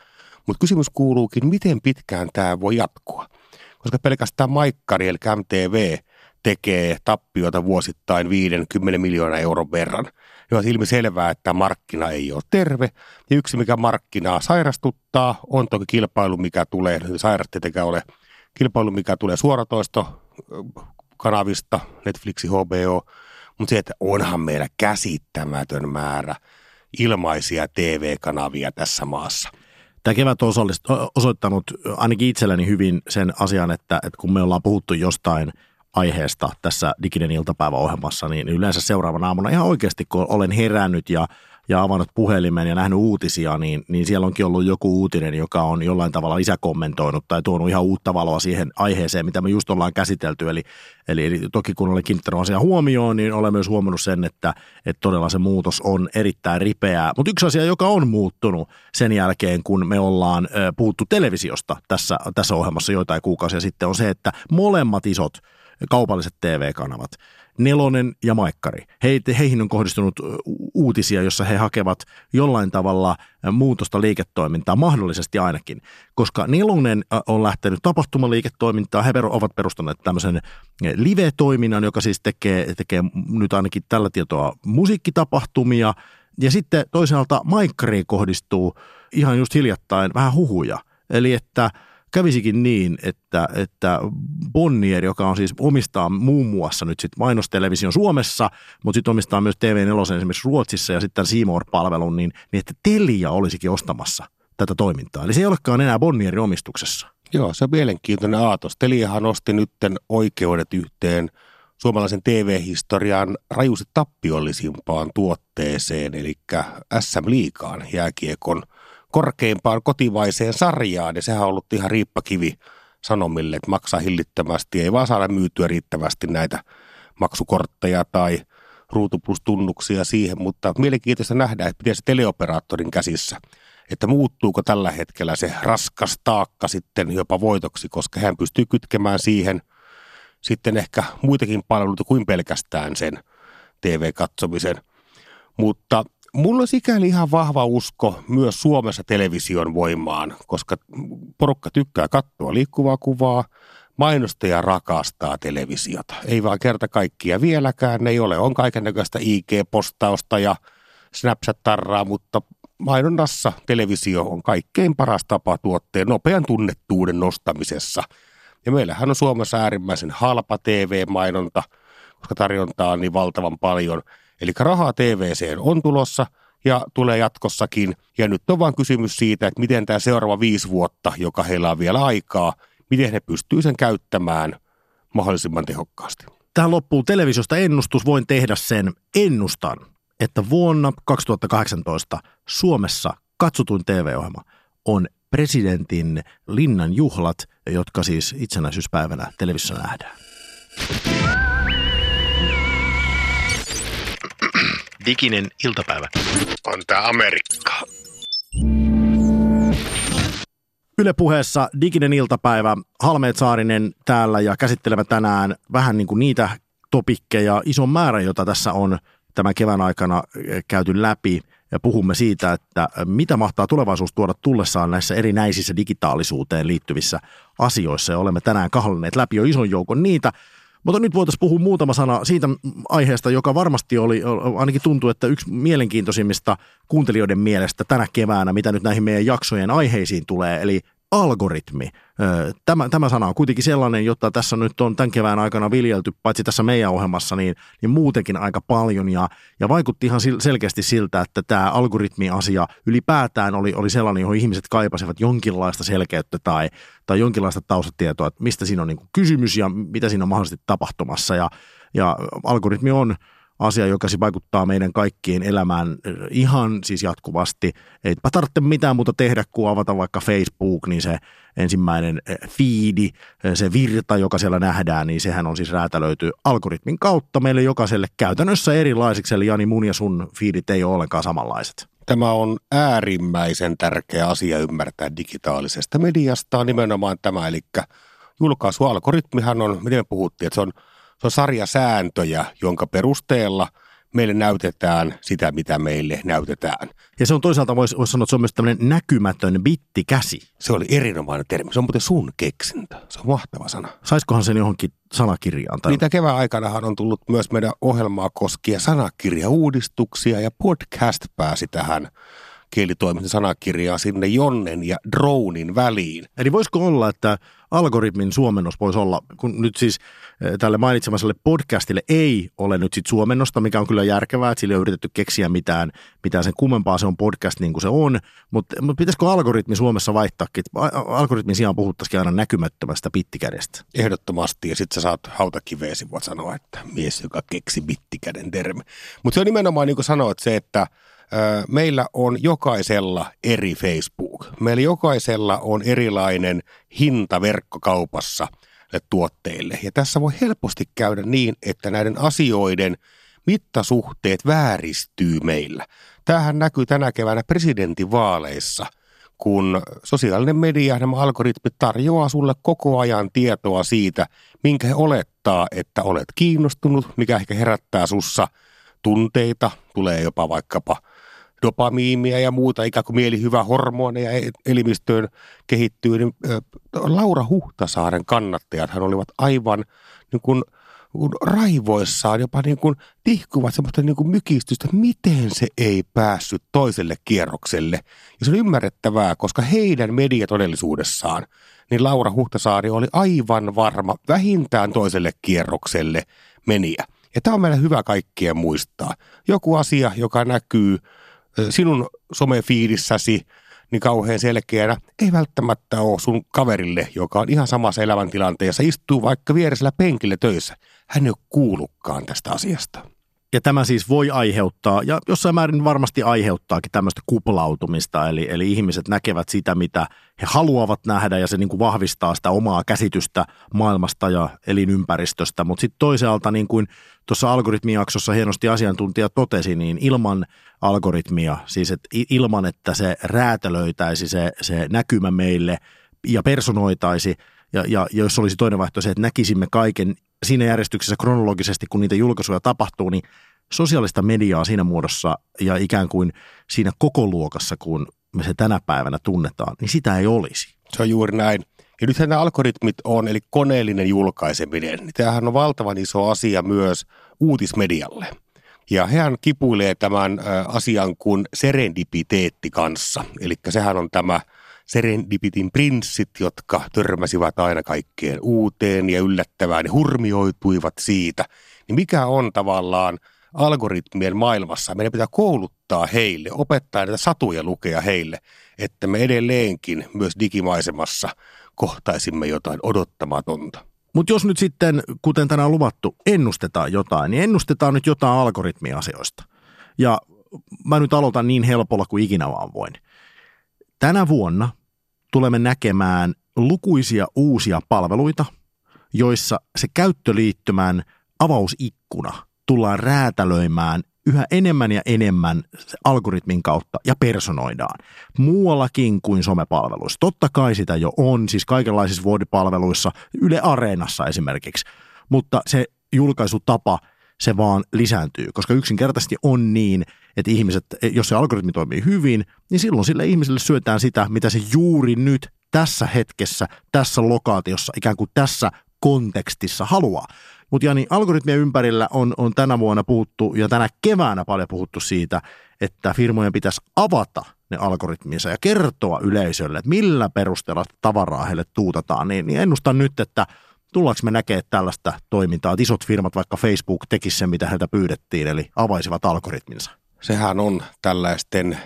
Mutta kysymys kuuluukin, miten pitkään tämä voi jatkua? Koska pelkästään Maikkari eli MTV tekee tappiota vuosittain 50 miljoonaa euron verran. Ja on ilmi selvää, että markkina ei ole terve. Ja yksi, mikä markkinaa sairastuttaa, on toki kilpailu, mikä tulee. Sairaat tietenkään ole kilpailu, mikä tulee suoratoisto kanavista, Netflixi, HBO, mutta se, että onhan meillä käsittämätön määrä ilmaisia TV-kanavia tässä maassa. Tämä kevät on osoittanut ainakin itselleni hyvin sen asian, että, että kun me ollaan puhuttu jostain aiheesta tässä Diginen iltapäiväohjelmassa, niin yleensä seuraavana aamuna ihan oikeasti, kun olen herännyt ja ja avannut puhelimen ja nähnyt uutisia, niin, niin siellä onkin ollut joku uutinen, joka on jollain tavalla lisäkommentoinut tai tuonut ihan uutta valoa siihen aiheeseen, mitä me just ollaan käsitelty. Eli, eli, toki kun olen kiinnittänyt asiaa huomioon, niin olen myös huomannut sen, että, että todella se muutos on erittäin ripeää. Mutta yksi asia, joka on muuttunut sen jälkeen, kun me ollaan puhuttu televisiosta tässä, tässä ohjelmassa joitain kuukausia sitten, on se, että molemmat isot kaupalliset TV-kanavat – Nelonen ja Maikkari. He, heihin on kohdistunut uutisia, jossa he hakevat jollain tavalla muutosta liiketoimintaa, mahdollisesti ainakin. Koska Nelonen on lähtenyt tapahtumaliiketoimintaa, he ovat perustaneet tämmöisen live-toiminnan, joka siis tekee, tekee nyt ainakin tällä tietoa musiikkitapahtumia. Ja sitten toisaalta Maikkariin kohdistuu ihan just hiljattain vähän huhuja. Eli että – kävisikin niin, että, että Bonnier, joka on siis omistaa muun muassa nyt sitten mainostelevision Suomessa, mutta sitten omistaa myös TV4 esimerkiksi Ruotsissa ja sitten Seymour-palvelun, niin, niin että Telia olisikin ostamassa tätä toimintaa. Eli se ei olekaan enää Bonnierin omistuksessa. Joo, se on mielenkiintoinen aatos. Teliahan osti nytten oikeudet yhteen suomalaisen TV-historian rajusti tappiollisimpaan tuotteeseen, eli SM Liikaan jääkiekon – korkeimpaan kotivaiseen sarjaan, ja sehän on ollut ihan riippakivi sanomille, että maksaa hillittömästi, ei vaan saada myytyä riittävästi näitä maksukortteja tai ruutuplus-tunnuksia siihen, mutta mielenkiintoista nähdä, että miten se teleoperaattorin käsissä, että muuttuuko tällä hetkellä se raskas taakka sitten jopa voitoksi, koska hän pystyy kytkemään siihen sitten ehkä muitakin palveluita kuin pelkästään sen TV-katsomisen. Mutta Mulla on sikäli ihan vahva usko myös Suomessa television voimaan, koska porukka tykkää katsoa liikkuvaa kuvaa, mainostaja rakastaa televisiota. Ei vaan kerta kaikkia vieläkään, ei ole. On kaikennäköistä IG-postausta ja Snapchat-tarraa, mutta mainonnassa televisio on kaikkein paras tapa tuotteen nopean tunnettuuden nostamisessa. Ja meillähän on Suomessa äärimmäisen halpa TV-mainonta, koska tarjontaa on niin valtavan paljon – Eli rahaa TVC on tulossa ja tulee jatkossakin. Ja nyt on vain kysymys siitä, että miten tämä seuraava viisi vuotta, joka heillä on vielä aikaa, miten he pystyvät sen käyttämään mahdollisimman tehokkaasti. Tähän loppuu televisiosta ennustus. Voin tehdä sen. Ennustan, että vuonna 2018 Suomessa katsotuin TV-ohjelma on presidentin linnan juhlat, jotka siis itsenäisyyspäivänä televisiossa nähdään. Diginen iltapäivä. On tää Amerikka. Yle puheessa Diginen iltapäivä. Halmeet Saarinen täällä ja käsittelemme tänään vähän niin kuin niitä topikkeja, ison määrän, jota tässä on tämän kevään aikana eh, käyty läpi ja puhumme siitä, että mitä mahtaa tulevaisuus tuoda tullessaan näissä erinäisissä digitaalisuuteen liittyvissä asioissa. Ja olemme tänään kahlanneet läpi jo ison joukon niitä. Mutta nyt voitaisiin puhua muutama sana siitä aiheesta, joka varmasti oli, ainakin tuntuu, että yksi mielenkiintoisimmista kuuntelijoiden mielestä tänä keväänä, mitä nyt näihin meidän jaksojen aiheisiin tulee, eli algoritmi. Tämä, tämä sana on kuitenkin sellainen, jota tässä nyt on tämän kevään aikana viljelty, paitsi tässä meidän ohjelmassa, niin, niin muutenkin aika paljon. Ja, ja vaikutti ihan selkeästi siltä, että tämä algoritmi-asia ylipäätään oli, oli sellainen, johon ihmiset kaipasivat jonkinlaista selkeyttä tai, tai jonkinlaista taustatietoa, että mistä siinä on niin kysymys ja mitä siinä on mahdollisesti tapahtumassa. Ja, ja algoritmi on asia, joka siis vaikuttaa meidän kaikkien elämään ihan siis jatkuvasti. Eipä tarvitse mitään muuta tehdä kuin avata vaikka Facebook, niin se ensimmäinen fiidi, se virta, joka siellä nähdään, niin sehän on siis räätälöity algoritmin kautta meille jokaiselle käytännössä erilaisiksi, eli Jani mun ja sun fiidit ei ole ollenkaan samanlaiset. Tämä on äärimmäisen tärkeä asia ymmärtää digitaalisesta mediasta, nimenomaan tämä, eli julkaisualgoritmihan on, miten me puhuttiin, että se on se on sarjasääntöjä, jonka perusteella meille näytetään sitä, mitä meille näytetään. Ja se on toisaalta, voisi vois sanoa, että se on myös tämmöinen näkymätön bittikäsi. Se oli erinomainen termi. Se on muuten sun keksintö. Se on mahtava sana. Saiskohan sen johonkin sanakirjaan? Tai... Mitä kevään aikanahan on tullut myös meidän ohjelmaa koskien sanakirjauudistuksia ja podcast pääsi tähän kielitoimisen sanakirjaa sinne jonnen ja dronin väliin. Eli voisiko olla, että algoritmin suomennos voisi olla, kun nyt siis eh, tälle mainitsemaiselle podcastille ei ole nyt sit suomennosta, mikä on kyllä järkevää, että sillä ei ole yritetty keksiä mitään, mitään sen kummempaa, se on podcast niin kuin se on, mutta, mutta pitäisikö algoritmi Suomessa vaihtaakin, että algoritmin sijaan puhuttaisiin aina näkymättömästä bittikädestä? Ehdottomasti, ja sitten sä saat hautakiveesi, voit sanoa, että mies, joka keksi bittikäden termi. Mutta se on nimenomaan niin kuin sanoit se, että meillä on jokaisella eri Facebook. Meillä jokaisella on erilainen hinta verkkokaupassa tuotteille. Ja tässä voi helposti käydä niin, että näiden asioiden mittasuhteet vääristyy meillä. Tämähän näkyy tänä keväänä presidentinvaaleissa, kun sosiaalinen media, nämä algoritmit tarjoaa sulle koko ajan tietoa siitä, minkä he olettaa, että olet kiinnostunut, mikä ehkä herättää sussa tunteita, tulee jopa vaikkapa – dopamiimia ja muuta, ikään kuin mielihyvä hormoneja e- elimistöön kehittyy, niin Laura Huhtasaaren kannattajat hän olivat aivan niin kuin, raivoissaan, jopa niin kuin tihkuvat semmoista niin kuin mykistystä, miten se ei päässyt toiselle kierrokselle. Ja se on ymmärrettävää, koska heidän mediatodellisuudessaan, niin Laura Huhtasaari oli aivan varma vähintään toiselle kierrokselle meniä. Ja tämä on meillä hyvä kaikkien muistaa. Joku asia, joka näkyy sinun somefiidissäsi niin kauhean selkeänä, ei välttämättä ole sun kaverille, joka on ihan samassa elämäntilanteessa, istuu vaikka vieresellä penkillä töissä. Hän ei ole kuullutkaan tästä asiasta. Ja tämä siis voi aiheuttaa, ja jossain määrin varmasti aiheuttaakin tämmöistä kuplautumista, eli, eli ihmiset näkevät sitä, mitä he haluavat nähdä, ja se niin kuin vahvistaa sitä omaa käsitystä maailmasta ja elinympäristöstä. Mutta sitten toisaalta, niin kuin tuossa algoritmijaksossa hienosti asiantuntija totesi, niin ilman algoritmia, siis et ilman, että se räätälöitäisi se, se näkymä meille ja personoitaisi, ja, ja jos olisi toinen vaihtoehto se, että näkisimme kaiken siinä järjestyksessä kronologisesti, kun niitä julkaisuja tapahtuu, niin sosiaalista mediaa siinä muodossa ja ikään kuin siinä koko luokassa, kun me se tänä päivänä tunnetaan, niin sitä ei olisi. Se on juuri näin. Ja nythän nämä algoritmit on, eli koneellinen julkaiseminen, niin tämähän on valtavan iso asia myös uutismedialle. Ja hän kipuilee tämän asian kuin serendipiteetti kanssa. Eli sehän on tämä serendipitin prinssit, jotka törmäsivät aina kaikkeen uuteen ja yllättävään ja hurmioituivat siitä. Niin mikä on tavallaan algoritmien maailmassa? Meidän pitää kouluttaa heille, opettaa näitä satuja lukea heille, että me edelleenkin myös digimaisemassa kohtaisimme jotain odottamatonta. Mutta jos nyt sitten, kuten tänään luvattu, ennustetaan jotain, niin ennustetaan nyt jotain algoritmiasioista. Ja mä nyt aloitan niin helpolla kuin ikinä vaan voin. Tänä vuonna tulemme näkemään lukuisia uusia palveluita, joissa se käyttöliittymän avausikkuna tullaan räätälöimään yhä enemmän ja enemmän algoritmin kautta ja personoidaan. Muuallakin kuin somepalveluissa. Totta kai sitä jo on, siis kaikenlaisissa vuodipalveluissa, Yle Areenassa esimerkiksi. Mutta se julkaisutapa, se vaan lisääntyy, koska yksinkertaisesti on niin, että ihmiset, jos se algoritmi toimii hyvin, niin silloin sille ihmiselle syötään sitä, mitä se juuri nyt tässä hetkessä, tässä lokaatiossa, ikään kuin tässä kontekstissa haluaa. Mutta Jani, algoritmien ympärillä on, on tänä vuonna puhuttu ja tänä keväänä paljon puhuttu siitä, että firmojen pitäisi avata ne algoritminsa ja kertoa yleisölle, että millä perusteella tavaraa heille tuutataan. Niin, niin ennustan nyt, että tullaanko me näkee tällaista toimintaa, että isot firmat, vaikka Facebook, tekisi sen, mitä heiltä pyydettiin, eli avaisivat algoritminsa. Sehän on tällaisten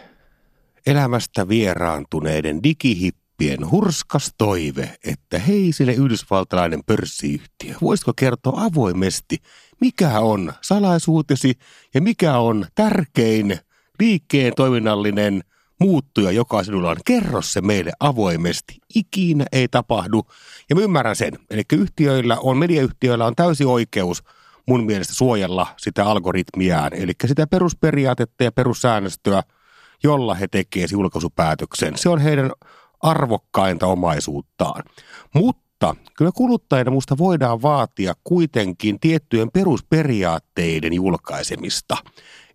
elämästä vieraantuneiden digihip tyyppien hurskas toive, että hei sille yhdysvaltalainen pörssiyhtiö, voisiko kertoa avoimesti, mikä on salaisuutesi ja mikä on tärkein liikkeen toiminnallinen muuttuja, joka sinulla on. Kerro se meille avoimesti. Ikinä ei tapahdu. Ja mä ymmärrän sen. Eli yhtiöillä on, mediayhtiöillä on täysi oikeus mun mielestä suojella sitä algoritmiään. Eli sitä perusperiaatetta ja perussäännöstöä, jolla he tekevät julkaisupäätöksen. Se on heidän arvokkainta omaisuuttaan. Mutta kyllä kuluttajina minusta voidaan vaatia kuitenkin tiettyjen perusperiaatteiden julkaisemista.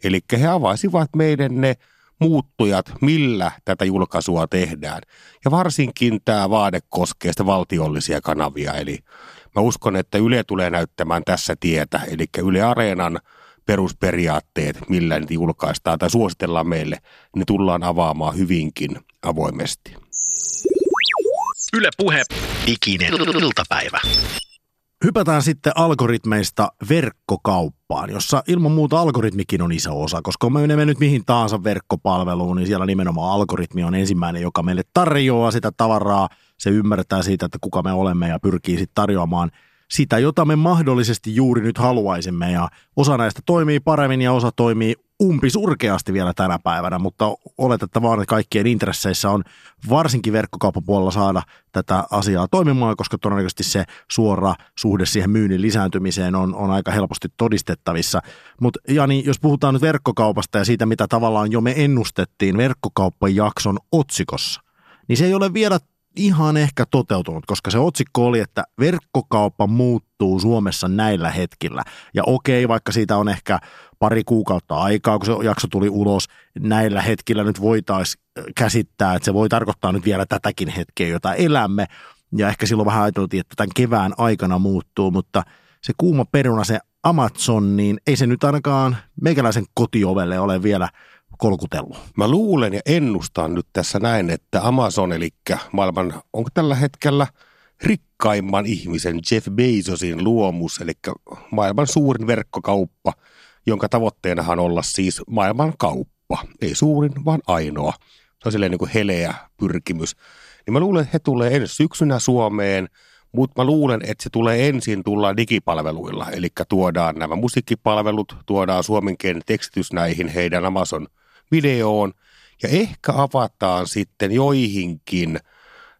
Eli he avaisivat meidän ne muuttujat, millä tätä julkaisua tehdään. Ja varsinkin tämä vaade koskee sitä valtiollisia kanavia, eli mä uskon, että Yle tulee näyttämään tässä tietä, eli Yle Areenan perusperiaatteet, millä niitä julkaistaan tai suositellaan meille, ne tullaan avaamaan hyvinkin avoimesti. Yle Puhe, diginen iltapäivä. Hypätään sitten algoritmeista verkkokauppaan, jossa ilman muuta algoritmikin on iso osa, koska me menemme nyt mihin tahansa verkkopalveluun, niin siellä nimenomaan algoritmi on ensimmäinen, joka meille tarjoaa sitä tavaraa. Se ymmärtää siitä, että kuka me olemme ja pyrkii sitten tarjoamaan sitä, jota me mahdollisesti juuri nyt haluaisimme. Ja osa näistä toimii paremmin ja osa toimii umpisurkeasti vielä tänä päivänä, mutta oletettavaa että kaikkien intresseissä on varsinkin verkkokauppapuolella saada tätä asiaa toimimaan, koska todennäköisesti se suora suhde siihen myynnin lisääntymiseen on, on aika helposti todistettavissa. Mutta Jani, jos puhutaan nyt verkkokaupasta ja siitä, mitä tavallaan jo me ennustettiin verkkokauppajakson otsikossa, niin se ei ole vielä ihan ehkä toteutunut, koska se otsikko oli, että verkkokauppa muuttuu Suomessa näillä hetkillä. Ja okei, vaikka siitä on ehkä pari kuukautta aikaa, kun se jakso tuli ulos, näillä hetkillä nyt voitaisiin käsittää, että se voi tarkoittaa nyt vielä tätäkin hetkeä, jota elämme. Ja ehkä silloin vähän ajateltiin, että tämän kevään aikana muuttuu, mutta se kuuma peruna, se Amazon, niin ei se nyt ainakaan meikäläisen kotiovelle ole vielä kolkutellut. Mä luulen ja ennustan nyt tässä näin, että Amazon, eli maailman, onko tällä hetkellä rikkaimman ihmisen Jeff Bezosin luomus, eli maailman suurin verkkokauppa, jonka tavoitteenahan olla siis maailman kauppa. Ei suurin, vaan ainoa. Se on silleen niin kuin heleä pyrkimys. Niin mä luulen, että he tulee ensi syksynä Suomeen, mutta mä luulen, että se tulee ensin tulla digipalveluilla. Eli tuodaan nämä musiikkipalvelut, tuodaan suomenkielinen tekstitys näihin heidän Amazon – videoon ja ehkä avataan sitten joihinkin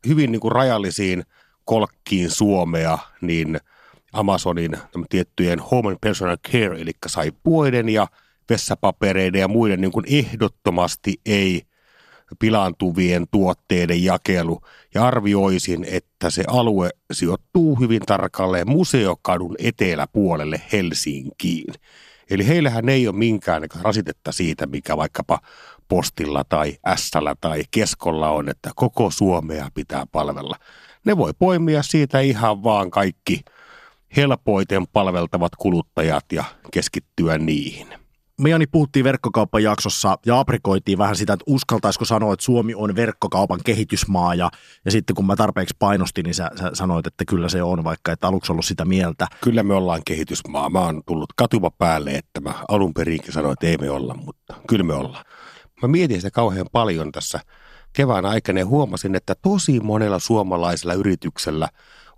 hyvin niin kuin rajallisiin kolkkiin Suomea, niin Amazonin tiettyjen home and personal care, eli saippuoiden ja vessapapereiden ja muiden niin kuin ehdottomasti ei pilaantuvien tuotteiden jakelu ja arvioisin, että se alue sijoittuu hyvin tarkalleen Museokadun eteläpuolelle Helsinkiin. Eli heillähän ei ole minkään rasitetta siitä, mikä vaikkapa postilla tai ässällä tai keskolla on, että koko Suomea pitää palvella. Ne voi poimia siitä ihan vaan kaikki helpoiten palveltavat kuluttajat ja keskittyä niihin me Jani puhuttiin verkkokaupan jaksossa ja aprikoitiin vähän sitä, että uskaltaisiko sanoa, että Suomi on verkkokaupan kehitysmaa ja, ja sitten kun mä tarpeeksi painostin, niin sä, sä sanoit, että kyllä se on, vaikka et aluksi ollut sitä mieltä. Kyllä me ollaan kehitysmaa. Mä oon tullut katuva päälle, että mä alun perinkin sanoin, että ei me olla, mutta kyllä me ollaan. Mä mietin sitä kauhean paljon tässä kevään aikana ja huomasin, että tosi monella suomalaisella yrityksellä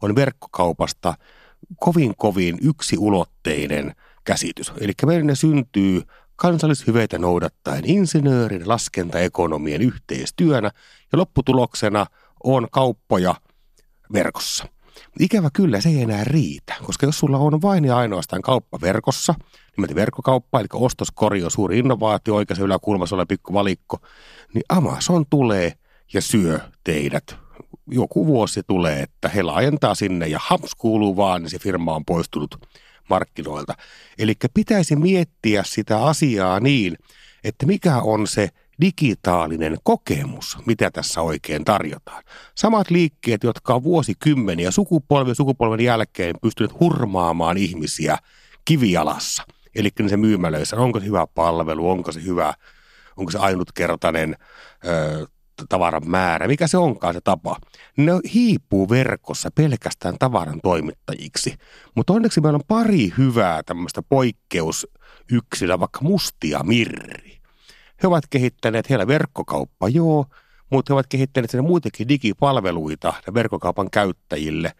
on verkkokaupasta kovin kovin yksiulotteinen – käsitys. Eli meillä syntyy kansallishyveitä noudattaen insinöörin laskentaekonomien yhteistyönä ja lopputuloksena on kauppoja verkossa. Ikävä kyllä se ei enää riitä, koska jos sulla on vain ja ainoastaan kauppa verkossa, nimeltä verkkokauppa, eli ostoskori on suuri innovaatio, oikeassa yläkulmassa oleva pikku valikko, niin Amazon tulee ja syö teidät. Joku vuosi tulee, että he laajentaa sinne ja haps kuuluu vaan, niin se firma on poistunut markkinoilta. Eli pitäisi miettiä sitä asiaa niin, että mikä on se digitaalinen kokemus, mitä tässä oikein tarjotaan. Samat liikkeet, jotka on vuosikymmeniä sukupolven sukupolven jälkeen pystyneet hurmaamaan ihmisiä kivialassa. Eli se myymälöissä, onko se hyvä palvelu, onko se hyvä, onko se ainutkertainen ö, tavaran määrä, mikä se onkaan se tapa. Ne hiipuu verkossa pelkästään tavaran toimittajiksi. Mutta onneksi meillä on pari hyvää tämmöistä poikkeusyksilöä, vaikka mustia mirri. He ovat kehittäneet, heillä verkkokauppa, joo, mutta he ovat kehittäneet sinne muitakin digipalveluita verkkokaupan käyttäjille.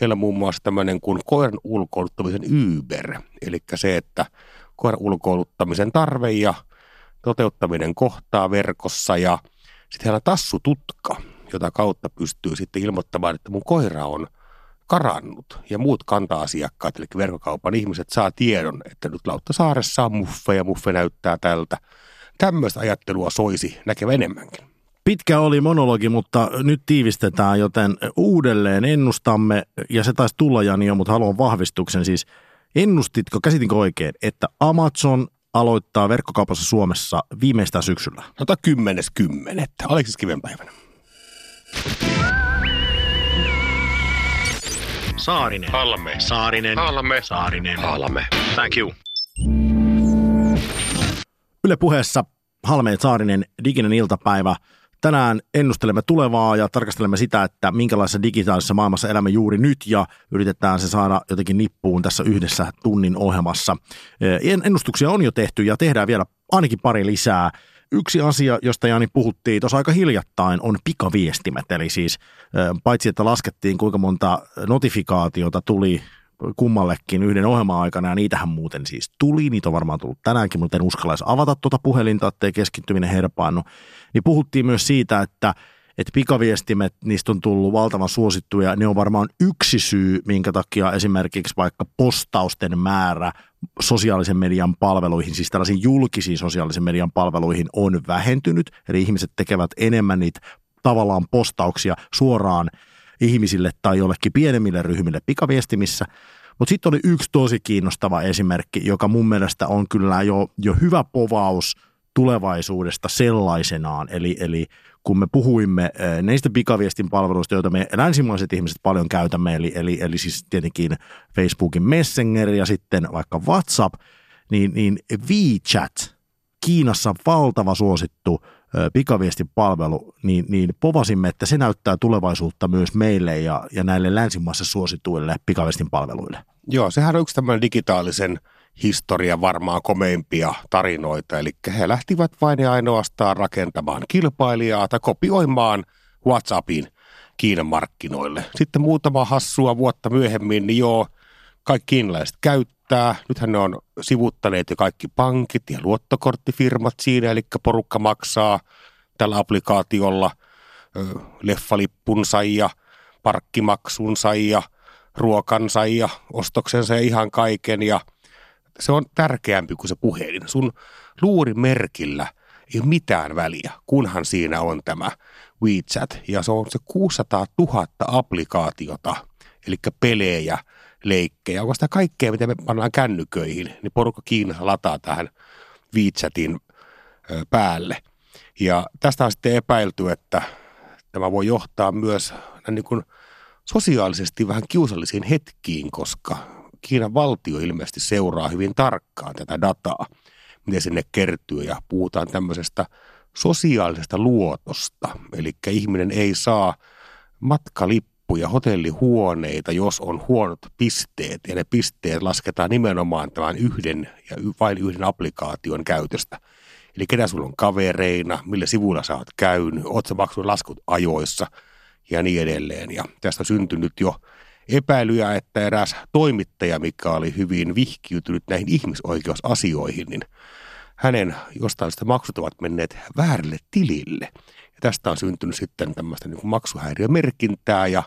Heillä on muun muassa tämmöinen kuin koiran ulkoiluttamisen Uber, eli se, että koiran ulkoiluttamisen tarve ja toteuttaminen kohtaa verkossa ja – sitten heillä on tassututka, jota kautta pystyy sitten ilmoittamaan, että mun koira on karannut ja muut kanta-asiakkaat, eli verkkokaupan ihmiset saa tiedon, että nyt Lauttasaaressa on muffe ja muffe näyttää tältä. Tämmöistä ajattelua soisi näkevä enemmänkin. Pitkä oli monologi, mutta nyt tiivistetään, joten uudelleen ennustamme, ja se taisi tulla Jani jo, mutta haluan vahvistuksen siis. Ennustitko, käsitinkö oikein, että Amazon aloittaa verkkokaupassa Suomessa viimeistään syksyllä? Ota kymmenes kymmenettä. Aleksis Kivenpäivänä. Saarinen. Halme. Saarinen. Halme. Saarinen. Halme. Thank you. Yle puheessa Halmeen Saarinen diginen iltapäivä. Tänään ennustelemme tulevaa ja tarkastelemme sitä, että minkälaisessa digitaalisessa maailmassa elämme juuri nyt ja yritetään se saada jotenkin nippuun tässä yhdessä tunnin ohjelmassa. Ennustuksia on jo tehty ja tehdään vielä ainakin pari lisää. Yksi asia, josta Jani puhuttiin tuossa aika hiljattain, on pikaviestimet. Eli siis paitsi, että laskettiin kuinka monta notifikaatiota tuli kummallekin yhden ohjelman aikana, ja niitähän muuten siis tuli, niitä on varmaan tullut tänäänkin, mutta en uskalla avata tuota puhelinta, ettei keskittyminen herpaannu, niin puhuttiin myös siitä, että että pikaviestimet, niistä on tullut valtavan suosittuja. Ne on varmaan yksi syy, minkä takia esimerkiksi vaikka postausten määrä sosiaalisen median palveluihin, siis tällaisiin julkisiin sosiaalisen median palveluihin on vähentynyt. Eli ihmiset tekevät enemmän niitä tavallaan postauksia suoraan ihmisille tai jollekin pienemmille ryhmille pikaviestimissä. Mutta sitten oli yksi tosi kiinnostava esimerkki, joka mun mielestä on kyllä jo, jo hyvä povaus tulevaisuudesta sellaisenaan. Eli, eli kun me puhuimme neistä pikaviestin palveluista, joita me länsimaiset ihmiset paljon käytämme, eli, eli, eli siis tietenkin Facebookin Messenger ja sitten vaikka WhatsApp, niin, niin WeChat, Kiinassa valtava suosittu pikaviestin palvelu, niin, niin povasimme, että se näyttää tulevaisuutta myös meille ja, ja näille länsimaissa suosituille pikaviestin palveluille. Joo, sehän on yksi tämmöinen digitaalisen historian varmaan komeimpia tarinoita, eli he lähtivät vain ja ainoastaan rakentamaan kilpailijaa tai kopioimaan WhatsAppin Kiinan markkinoille. Sitten muutama hassua vuotta myöhemmin, niin joo, kaikki kiinalaiset käyttää. Nythän ne on sivuttaneet jo kaikki pankit ja luottokorttifirmat siinä, eli porukka maksaa tällä applikaatiolla leffalippunsa ja parkkimaksunsa ja ruokansa ja ostoksensa ja ihan kaiken. Ja se on tärkeämpi kuin se puhelin. Sun luurimerkillä ei ole mitään väliä, kunhan siinä on tämä WeChat. Ja se on se 600 000 applikaatiota, eli pelejä – leikkejä. Onko sitä kaikkea, mitä me pannaan kännyköihin, niin porukka Kiinassa lataa tähän WeChatin päälle. Ja tästä on sitten epäilty, että tämä voi johtaa myös niin kuin sosiaalisesti vähän kiusallisiin hetkiin, koska Kiinan valtio ilmeisesti seuraa hyvin tarkkaan tätä dataa, miten sinne kertyy ja puhutaan tämmöisestä sosiaalisesta luotosta. Eli ihminen ei saa matkalippu lippuja, hotellihuoneita, jos on huonot pisteet, ja ne pisteet lasketaan nimenomaan tämän yhden ja vain yhden applikaation käytöstä. Eli ketä sulla on kavereina, millä sivuilla sä oot käynyt, oot sä laskut ajoissa ja niin edelleen. Ja tästä on syntynyt jo epäilyjä, että eräs toimittaja, mikä oli hyvin vihkiytynyt näihin ihmisoikeusasioihin, niin hänen jostain sitä maksut ovat menneet väärälle tilille. Ja tästä on syntynyt sitten tämmöistä niin maksuhäiriömerkintää ja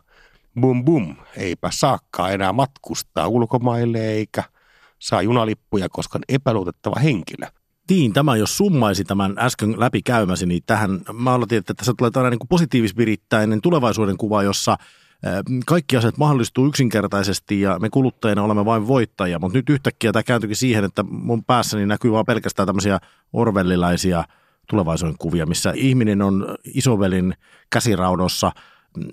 bum bum, eipä saakka enää matkustaa ulkomaille eikä saa junalippuja, koska on epäluotettava henkilö. Niin, tämä jos summaisi tämän äsken läpikäymäsi, niin tähän mä aloitin, että tässä tulee tällainen niin positiivisvirittäinen tulevaisuuden kuva, jossa kaikki asiat mahdollistuu yksinkertaisesti ja me kuluttajina olemme vain voittajia, mutta nyt yhtäkkiä tämä kääntyikin siihen, että mun päässäni näkyy vain pelkästään tämmöisiä orvellilaisia tulevaisuuden kuvia, missä ihminen on isovelin käsiraudossa –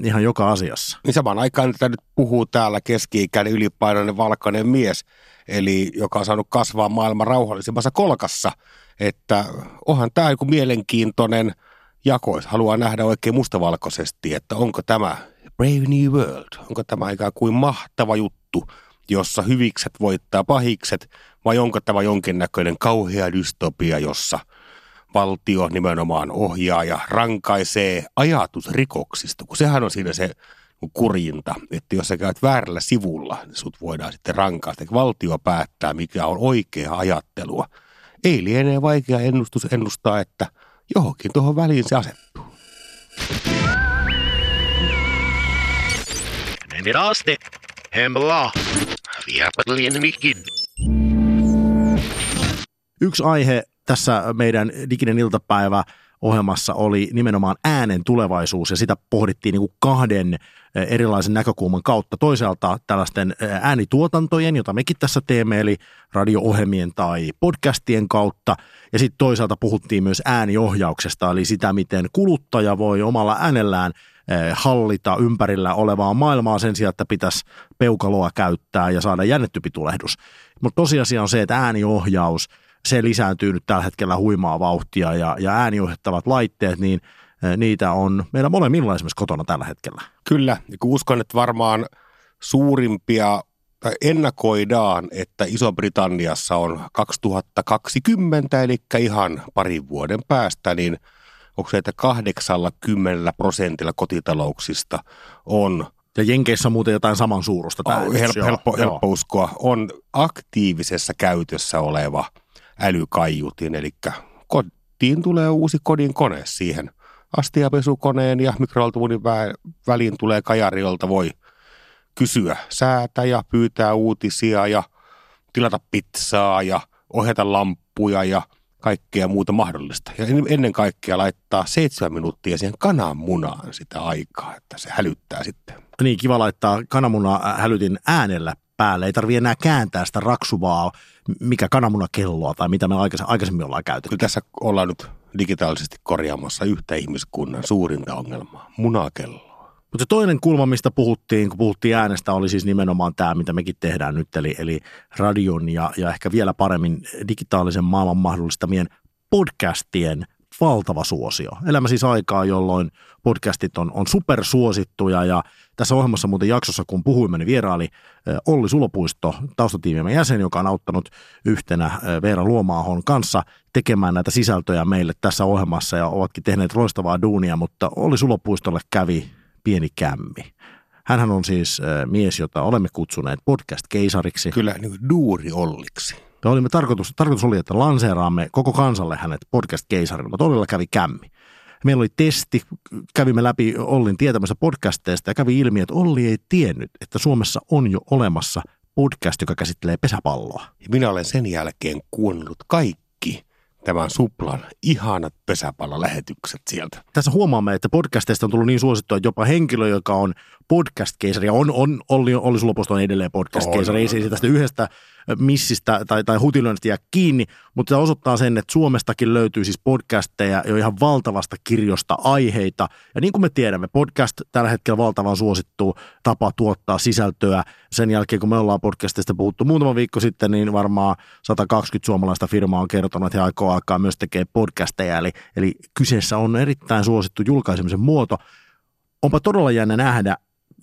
ihan joka asiassa. Niin samaan aikaan että nyt puhuu täällä keski-ikäinen ylipainoinen valkoinen mies, eli joka on saanut kasvaa maailman rauhallisimmassa kolkassa, että onhan tämä joku mielenkiintoinen jako, haluaa nähdä oikein mustavalkoisesti, että onko tämä Brave New World, onko tämä ikään kuin mahtava juttu, jossa hyvikset voittaa pahikset, vai onko tämä jonkinnäköinen kauhea dystopia, jossa – valtio nimenomaan ohjaa ja rankaisee ajatusrikoksista, kun sehän on siinä se kurjinta, että jos sä käyt väärällä sivulla, niin sut voidaan sitten rankaista. Valtio päättää, mikä on oikea ajattelua. Ei lienee vaikea ennustus ennustaa, että johonkin tuohon väliin se asettuu. Viraste, hemla, Yksi aihe tässä meidän diginen iltapäivä ohjelmassa oli nimenomaan äänen tulevaisuus ja sitä pohdittiin niin kuin kahden eh, erilaisen näkökulman kautta. Toisaalta tällaisten eh, äänituotantojen, jota mekin tässä teemme, eli radio-ohjelmien tai podcastien kautta. Ja sitten toisaalta puhuttiin myös ääniohjauksesta, eli sitä, miten kuluttaja voi omalla äänellään hallita ympärillä olevaa maailmaa sen sijaan, että pitäisi peukaloa käyttää ja saada jännettympi tulehdus. Mutta tosiasia on se, että ääniohjaus – se lisääntyy nyt tällä hetkellä huimaa vauhtia ja, ja ääniohjattavat laitteet, niin niitä on meillä molemmilla esimerkiksi kotona tällä hetkellä. Kyllä, ja uskon, että varmaan suurimpia ennakoidaan, että Iso-Britanniassa on 2020, eli ihan parin vuoden päästä, niin onko se, että 80 prosentilla kotitalouksista on ja Jenkeissä on muuten jotain saman suurusta. Tämä oh, helppo, helppo, helppo uskoa. On aktiivisessa käytössä oleva älykaiutin, eli kotiin tulee uusi kodin kone siihen. Astiapesukoneen ja mikroaltuvunin väliin tulee kajari, jolta voi kysyä säätä ja pyytää uutisia ja tilata pizzaa ja ohjata lampuja ja kaikkea muuta mahdollista. Ja ennen kaikkea laittaa seitsemän minuuttia siihen kananmunaan sitä aikaa, että se hälyttää sitten. Niin, kiva laittaa kananmuna hälytin äänellä päälle. Ei tarvitse enää kääntää sitä raksuvaa, mikä kananmunakelloa tai mitä me aikaisemmin ollaan käytetty. Kyllä tässä ollaan nyt digitaalisesti korjaamassa yhtä ihmiskunnan suurinta ongelmaa, munakello. Mutta se toinen kulma, mistä puhuttiin, kun puhuttiin äänestä, oli siis nimenomaan tämä, mitä mekin tehdään nyt, eli, eli radion ja, ja ehkä vielä paremmin digitaalisen maailman mahdollistamien podcastien valtava suosio. Elämä siis aikaa, jolloin podcastit on, on supersuosittuja ja tässä ohjelmassa muuten jaksossa, kun puhuimme, niin vieraali Olli Sulopuisto, taustatiimimme jäsen, joka on auttanut yhtenä Veera Luomaahon kanssa tekemään näitä sisältöjä meille tässä ohjelmassa ja ovatkin tehneet loistavaa duunia, mutta Olli Sulopuistolle kävi pieni kämmi. Hänhän on siis mies, jota olemme kutsuneet podcast-keisariksi. Kyllä, niin kuin duuri Olliksi. Ja olimme tarkoitus, tarkoitus oli, että lanseeraamme koko kansalle hänet podcast-keisarina, mutta Ollilla kävi kämmi. Meillä oli testi, kävimme läpi Ollin tietämässä podcasteista ja kävi ilmi, että Olli ei tiennyt, että Suomessa on jo olemassa podcast, joka käsittelee pesäpalloa. Minä olen sen jälkeen kuunnellut kaikki tämän Suplan ihanat pesäpallolähetykset sieltä. Tässä huomaamme, että podcasteista on tullut niin suosittua, jopa henkilö, joka on podcast-keisari, on, on Olli, Olli Suloposto on edelleen podcast-keisari, ei se tästä yhdestä missistä tai, tai hutilöinnistä jää kiinni, mutta se osoittaa sen, että Suomestakin löytyy siis podcasteja jo ihan valtavasta kirjosta aiheita. Ja niin kuin me tiedämme, podcast tällä hetkellä valtavan suosittu tapa tuottaa sisältöä. Sen jälkeen, kun me ollaan podcastista puhuttu muutama viikko sitten, niin varmaan 120 suomalaista firmaa on kertonut, että he aikoo alkaa myös tekee podcasteja. Eli, eli kyseessä on erittäin suosittu julkaisemisen muoto. Onpa todella jännä nähdä,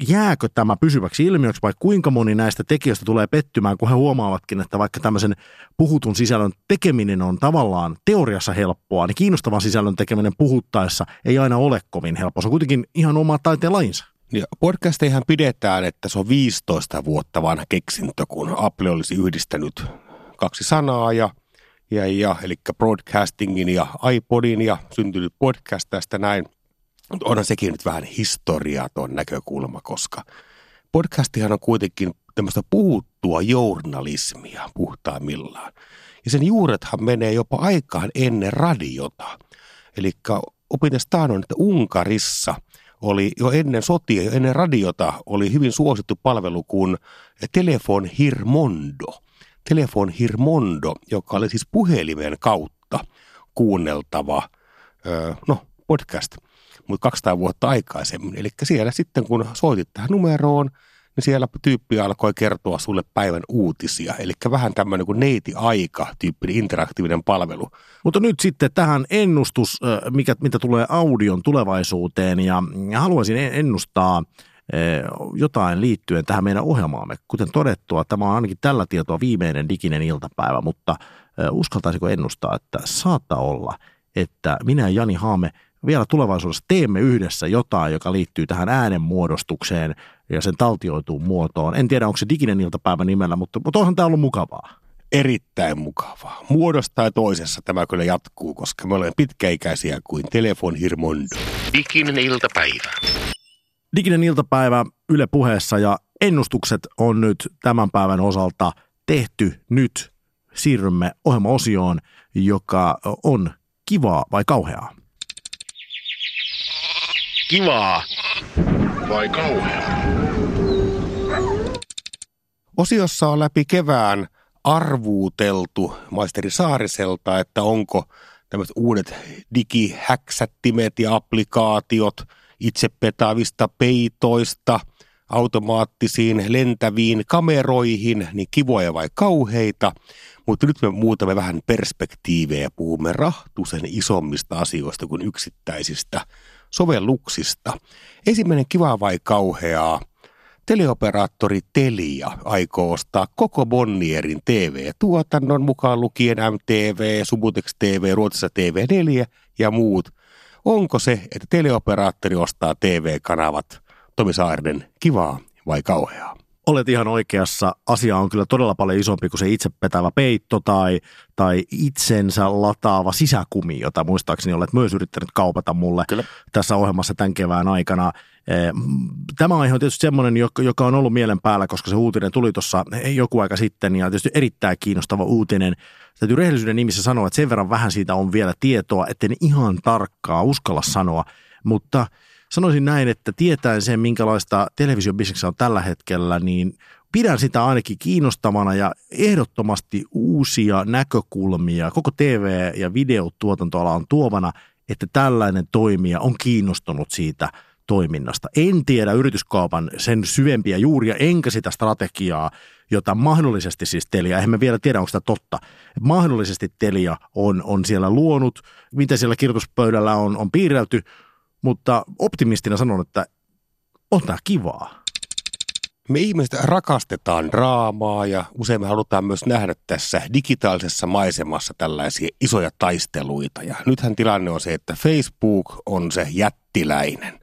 jääkö tämä pysyväksi ilmiöksi vai kuinka moni näistä tekijöistä tulee pettymään, kun he huomaavatkin, että vaikka tämmöisen puhutun sisällön tekeminen on tavallaan teoriassa helppoa, niin kiinnostavan sisällön tekeminen puhuttaessa ei aina ole kovin helppoa. Se on kuitenkin ihan oma taiteen lajinsa. Ja podcasteihan pidetään, että se on 15 vuotta vanha keksintö, kun Apple olisi yhdistänyt kaksi sanaa ja, ja, ja eli broadcastingin ja iPodin ja syntynyt podcast tästä näin – mutta onhan sekin nyt vähän historiaton näkökulma, koska podcastihan on kuitenkin tämmöistä puhuttua journalismia puhtaimmillaan. Ja sen juurethan menee jopa aikaan ennen radiota. Eli opin taannoin, että Unkarissa oli jo ennen sotia, jo ennen radiota, oli hyvin suosittu palvelu kuin Telefon Hirmondo. Telefon Hirmondo, joka oli siis puhelimen kautta kuunneltava, no podcast – mutta 200 vuotta aikaisemmin. Eli siellä sitten kun soitit tähän numeroon, niin siellä tyyppi alkoi kertoa sulle päivän uutisia. Eli vähän tämmöinen kuin neiti-aika tyyppinen interaktiivinen palvelu. Mutta nyt sitten tähän ennustus, mikä, mitä tulee audion tulevaisuuteen ja, ja haluaisin ennustaa jotain liittyen tähän meidän ohjelmaamme. Kuten todettua, tämä on ainakin tällä tietoa viimeinen diginen iltapäivä, mutta uskaltaisiko ennustaa, että saattaa olla, että minä ja Jani Haame vielä tulevaisuudessa teemme yhdessä jotain, joka liittyy tähän äänenmuodostukseen ja sen taltioituun muotoon. En tiedä, onko se diginen iltapäivä nimellä, mutta, mutta onhan tämä ollut mukavaa. Erittäin mukavaa. Muodosta ja toisessa tämä kyllä jatkuu, koska me olemme pitkäikäisiä kuin telefon hirmondo. Diginen iltapäivä. Diginen iltapäivä Yle puheessa ja ennustukset on nyt tämän päivän osalta tehty nyt. Siirrymme ohjelmaosioon, joka on kivaa vai kauheaa kivaa vai kauheaa? Osiossa on läpi kevään arvuuteltu maisteri Saariselta, että onko tämmöiset uudet digihäksättimet ja applikaatiot itse petaavista peitoista, automaattisiin lentäviin kameroihin, niin kivoja vai kauheita. Mutta nyt me muutamme vähän perspektiivejä ja puhumme rahtusen isommista asioista kuin yksittäisistä sovelluksista. Ensimmäinen kiva vai kauheaa – Teleoperaattori Telia aikoo ostaa koko Bonnierin TV-tuotannon mukaan lukien MTV, Subutex TV, Ruotsissa TV4 ja muut. Onko se, että teleoperaattori ostaa TV-kanavat Tomi Saarinen kivaa vai kauheaa? Olet ihan oikeassa. Asia on kyllä todella paljon isompi kuin se itse petävä peitto tai, tai itsensä lataava sisäkumi, jota muistaakseni olet myös yrittänyt kaupata mulle kyllä. tässä ohjelmassa tämän kevään aikana. Eh, tämä aihe on tietysti semmoinen, joka on ollut mielen päällä, koska se uutinen tuli tuossa joku aika sitten ja tietysti erittäin kiinnostava uutinen. Täytyy rehellisyyden nimissä sanoa, että sen verran vähän siitä on vielä tietoa, etten ihan tarkkaa uskalla sanoa, mutta – sanoisin näin, että tietäen sen, minkälaista televisiobisneksä on tällä hetkellä, niin pidän sitä ainakin kiinnostavana ja ehdottomasti uusia näkökulmia koko TV- ja videotuotantoala on tuovana, että tällainen toimija on kiinnostunut siitä toiminnasta. En tiedä yrityskaupan sen syvempiä juuria, enkä sitä strategiaa, jota mahdollisesti siis Telia, eihän me vielä tiedä, onko sitä totta, mahdollisesti Telia on, on siellä luonut, mitä siellä kirjoituspöydällä on, on piirrelty, mutta optimistina sanon, että on tämä kivaa. Me ihmiset rakastetaan draamaa ja usein me halutaan myös nähdä tässä digitaalisessa maisemassa tällaisia isoja taisteluita. Ja nythän tilanne on se, että Facebook on se jättiläinen,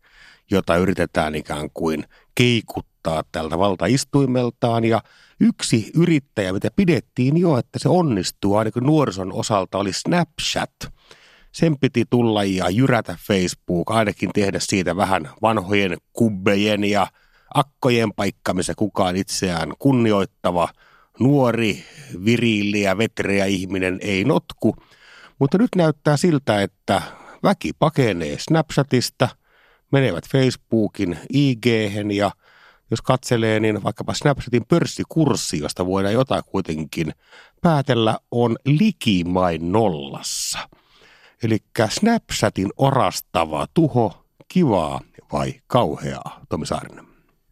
jota yritetään ikään kuin keikuttaa tältä valtaistuimeltaan. Ja yksi yrittäjä, mitä pidettiin jo, että se onnistuu ainakin nuorison osalta, oli Snapchat – sen piti tulla ja jyrätä Facebook, ainakin tehdä siitä vähän vanhojen kubbejen ja akkojen paikka, missä kukaan itseään kunnioittava nuori, viriili ja vetreä ihminen ei notku. Mutta nyt näyttää siltä, että väki pakenee Snapchatista, menevät Facebookin ig ja jos katselee, niin vaikkapa Snapchatin pörssikurssi, josta voidaan jotain kuitenkin päätellä, on likimain nollassa – Eli Snapchatin orastava tuho, kivaa vai kauheaa, Tomi Saarinen?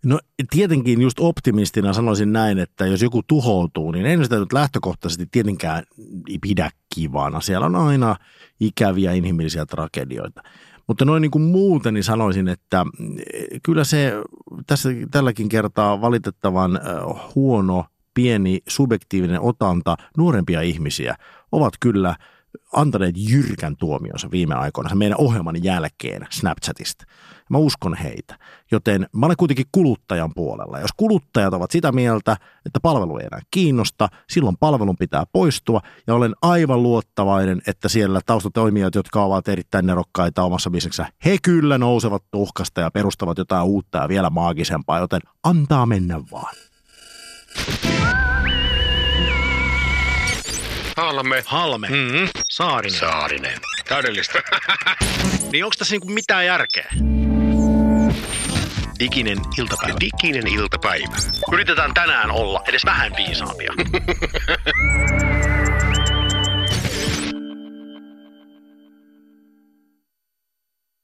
No tietenkin just optimistina sanoisin näin, että jos joku tuhoutuu, niin en sitä nyt lähtökohtaisesti tietenkään pidä kivana. Siellä on aina ikäviä inhimillisiä tragedioita. Mutta noin niin kuin muuten niin sanoisin, että eh, kyllä se tässä tälläkin kertaa valitettavan eh, huono, pieni, subjektiivinen otanta nuorempia ihmisiä ovat kyllä – antaneet jyrkän tuomionsa viime aikoina sen meidän ohjelman jälkeen Snapchatista. Mä uskon heitä. Joten mä olen kuitenkin kuluttajan puolella. Jos kuluttajat ovat sitä mieltä, että palvelu ei enää kiinnosta, silloin palvelun pitää poistua. Ja olen aivan luottavainen, että siellä taustatoimijat, jotka ovat erittäin nerokkaita omassa bisneksessä, he kyllä nousevat tuhkasta ja perustavat jotain uutta ja vielä maagisempaa, joten antaa mennä vaan. Halme. Halme. Mm-hmm. Saarinen. Saarinen. Täydellistä. <laughs> niin onko tässä niinku mitään järkeä? Diginen iltapäivä. Diginen iltapäivä. Yritetään tänään olla edes vähän viisaampia. <laughs>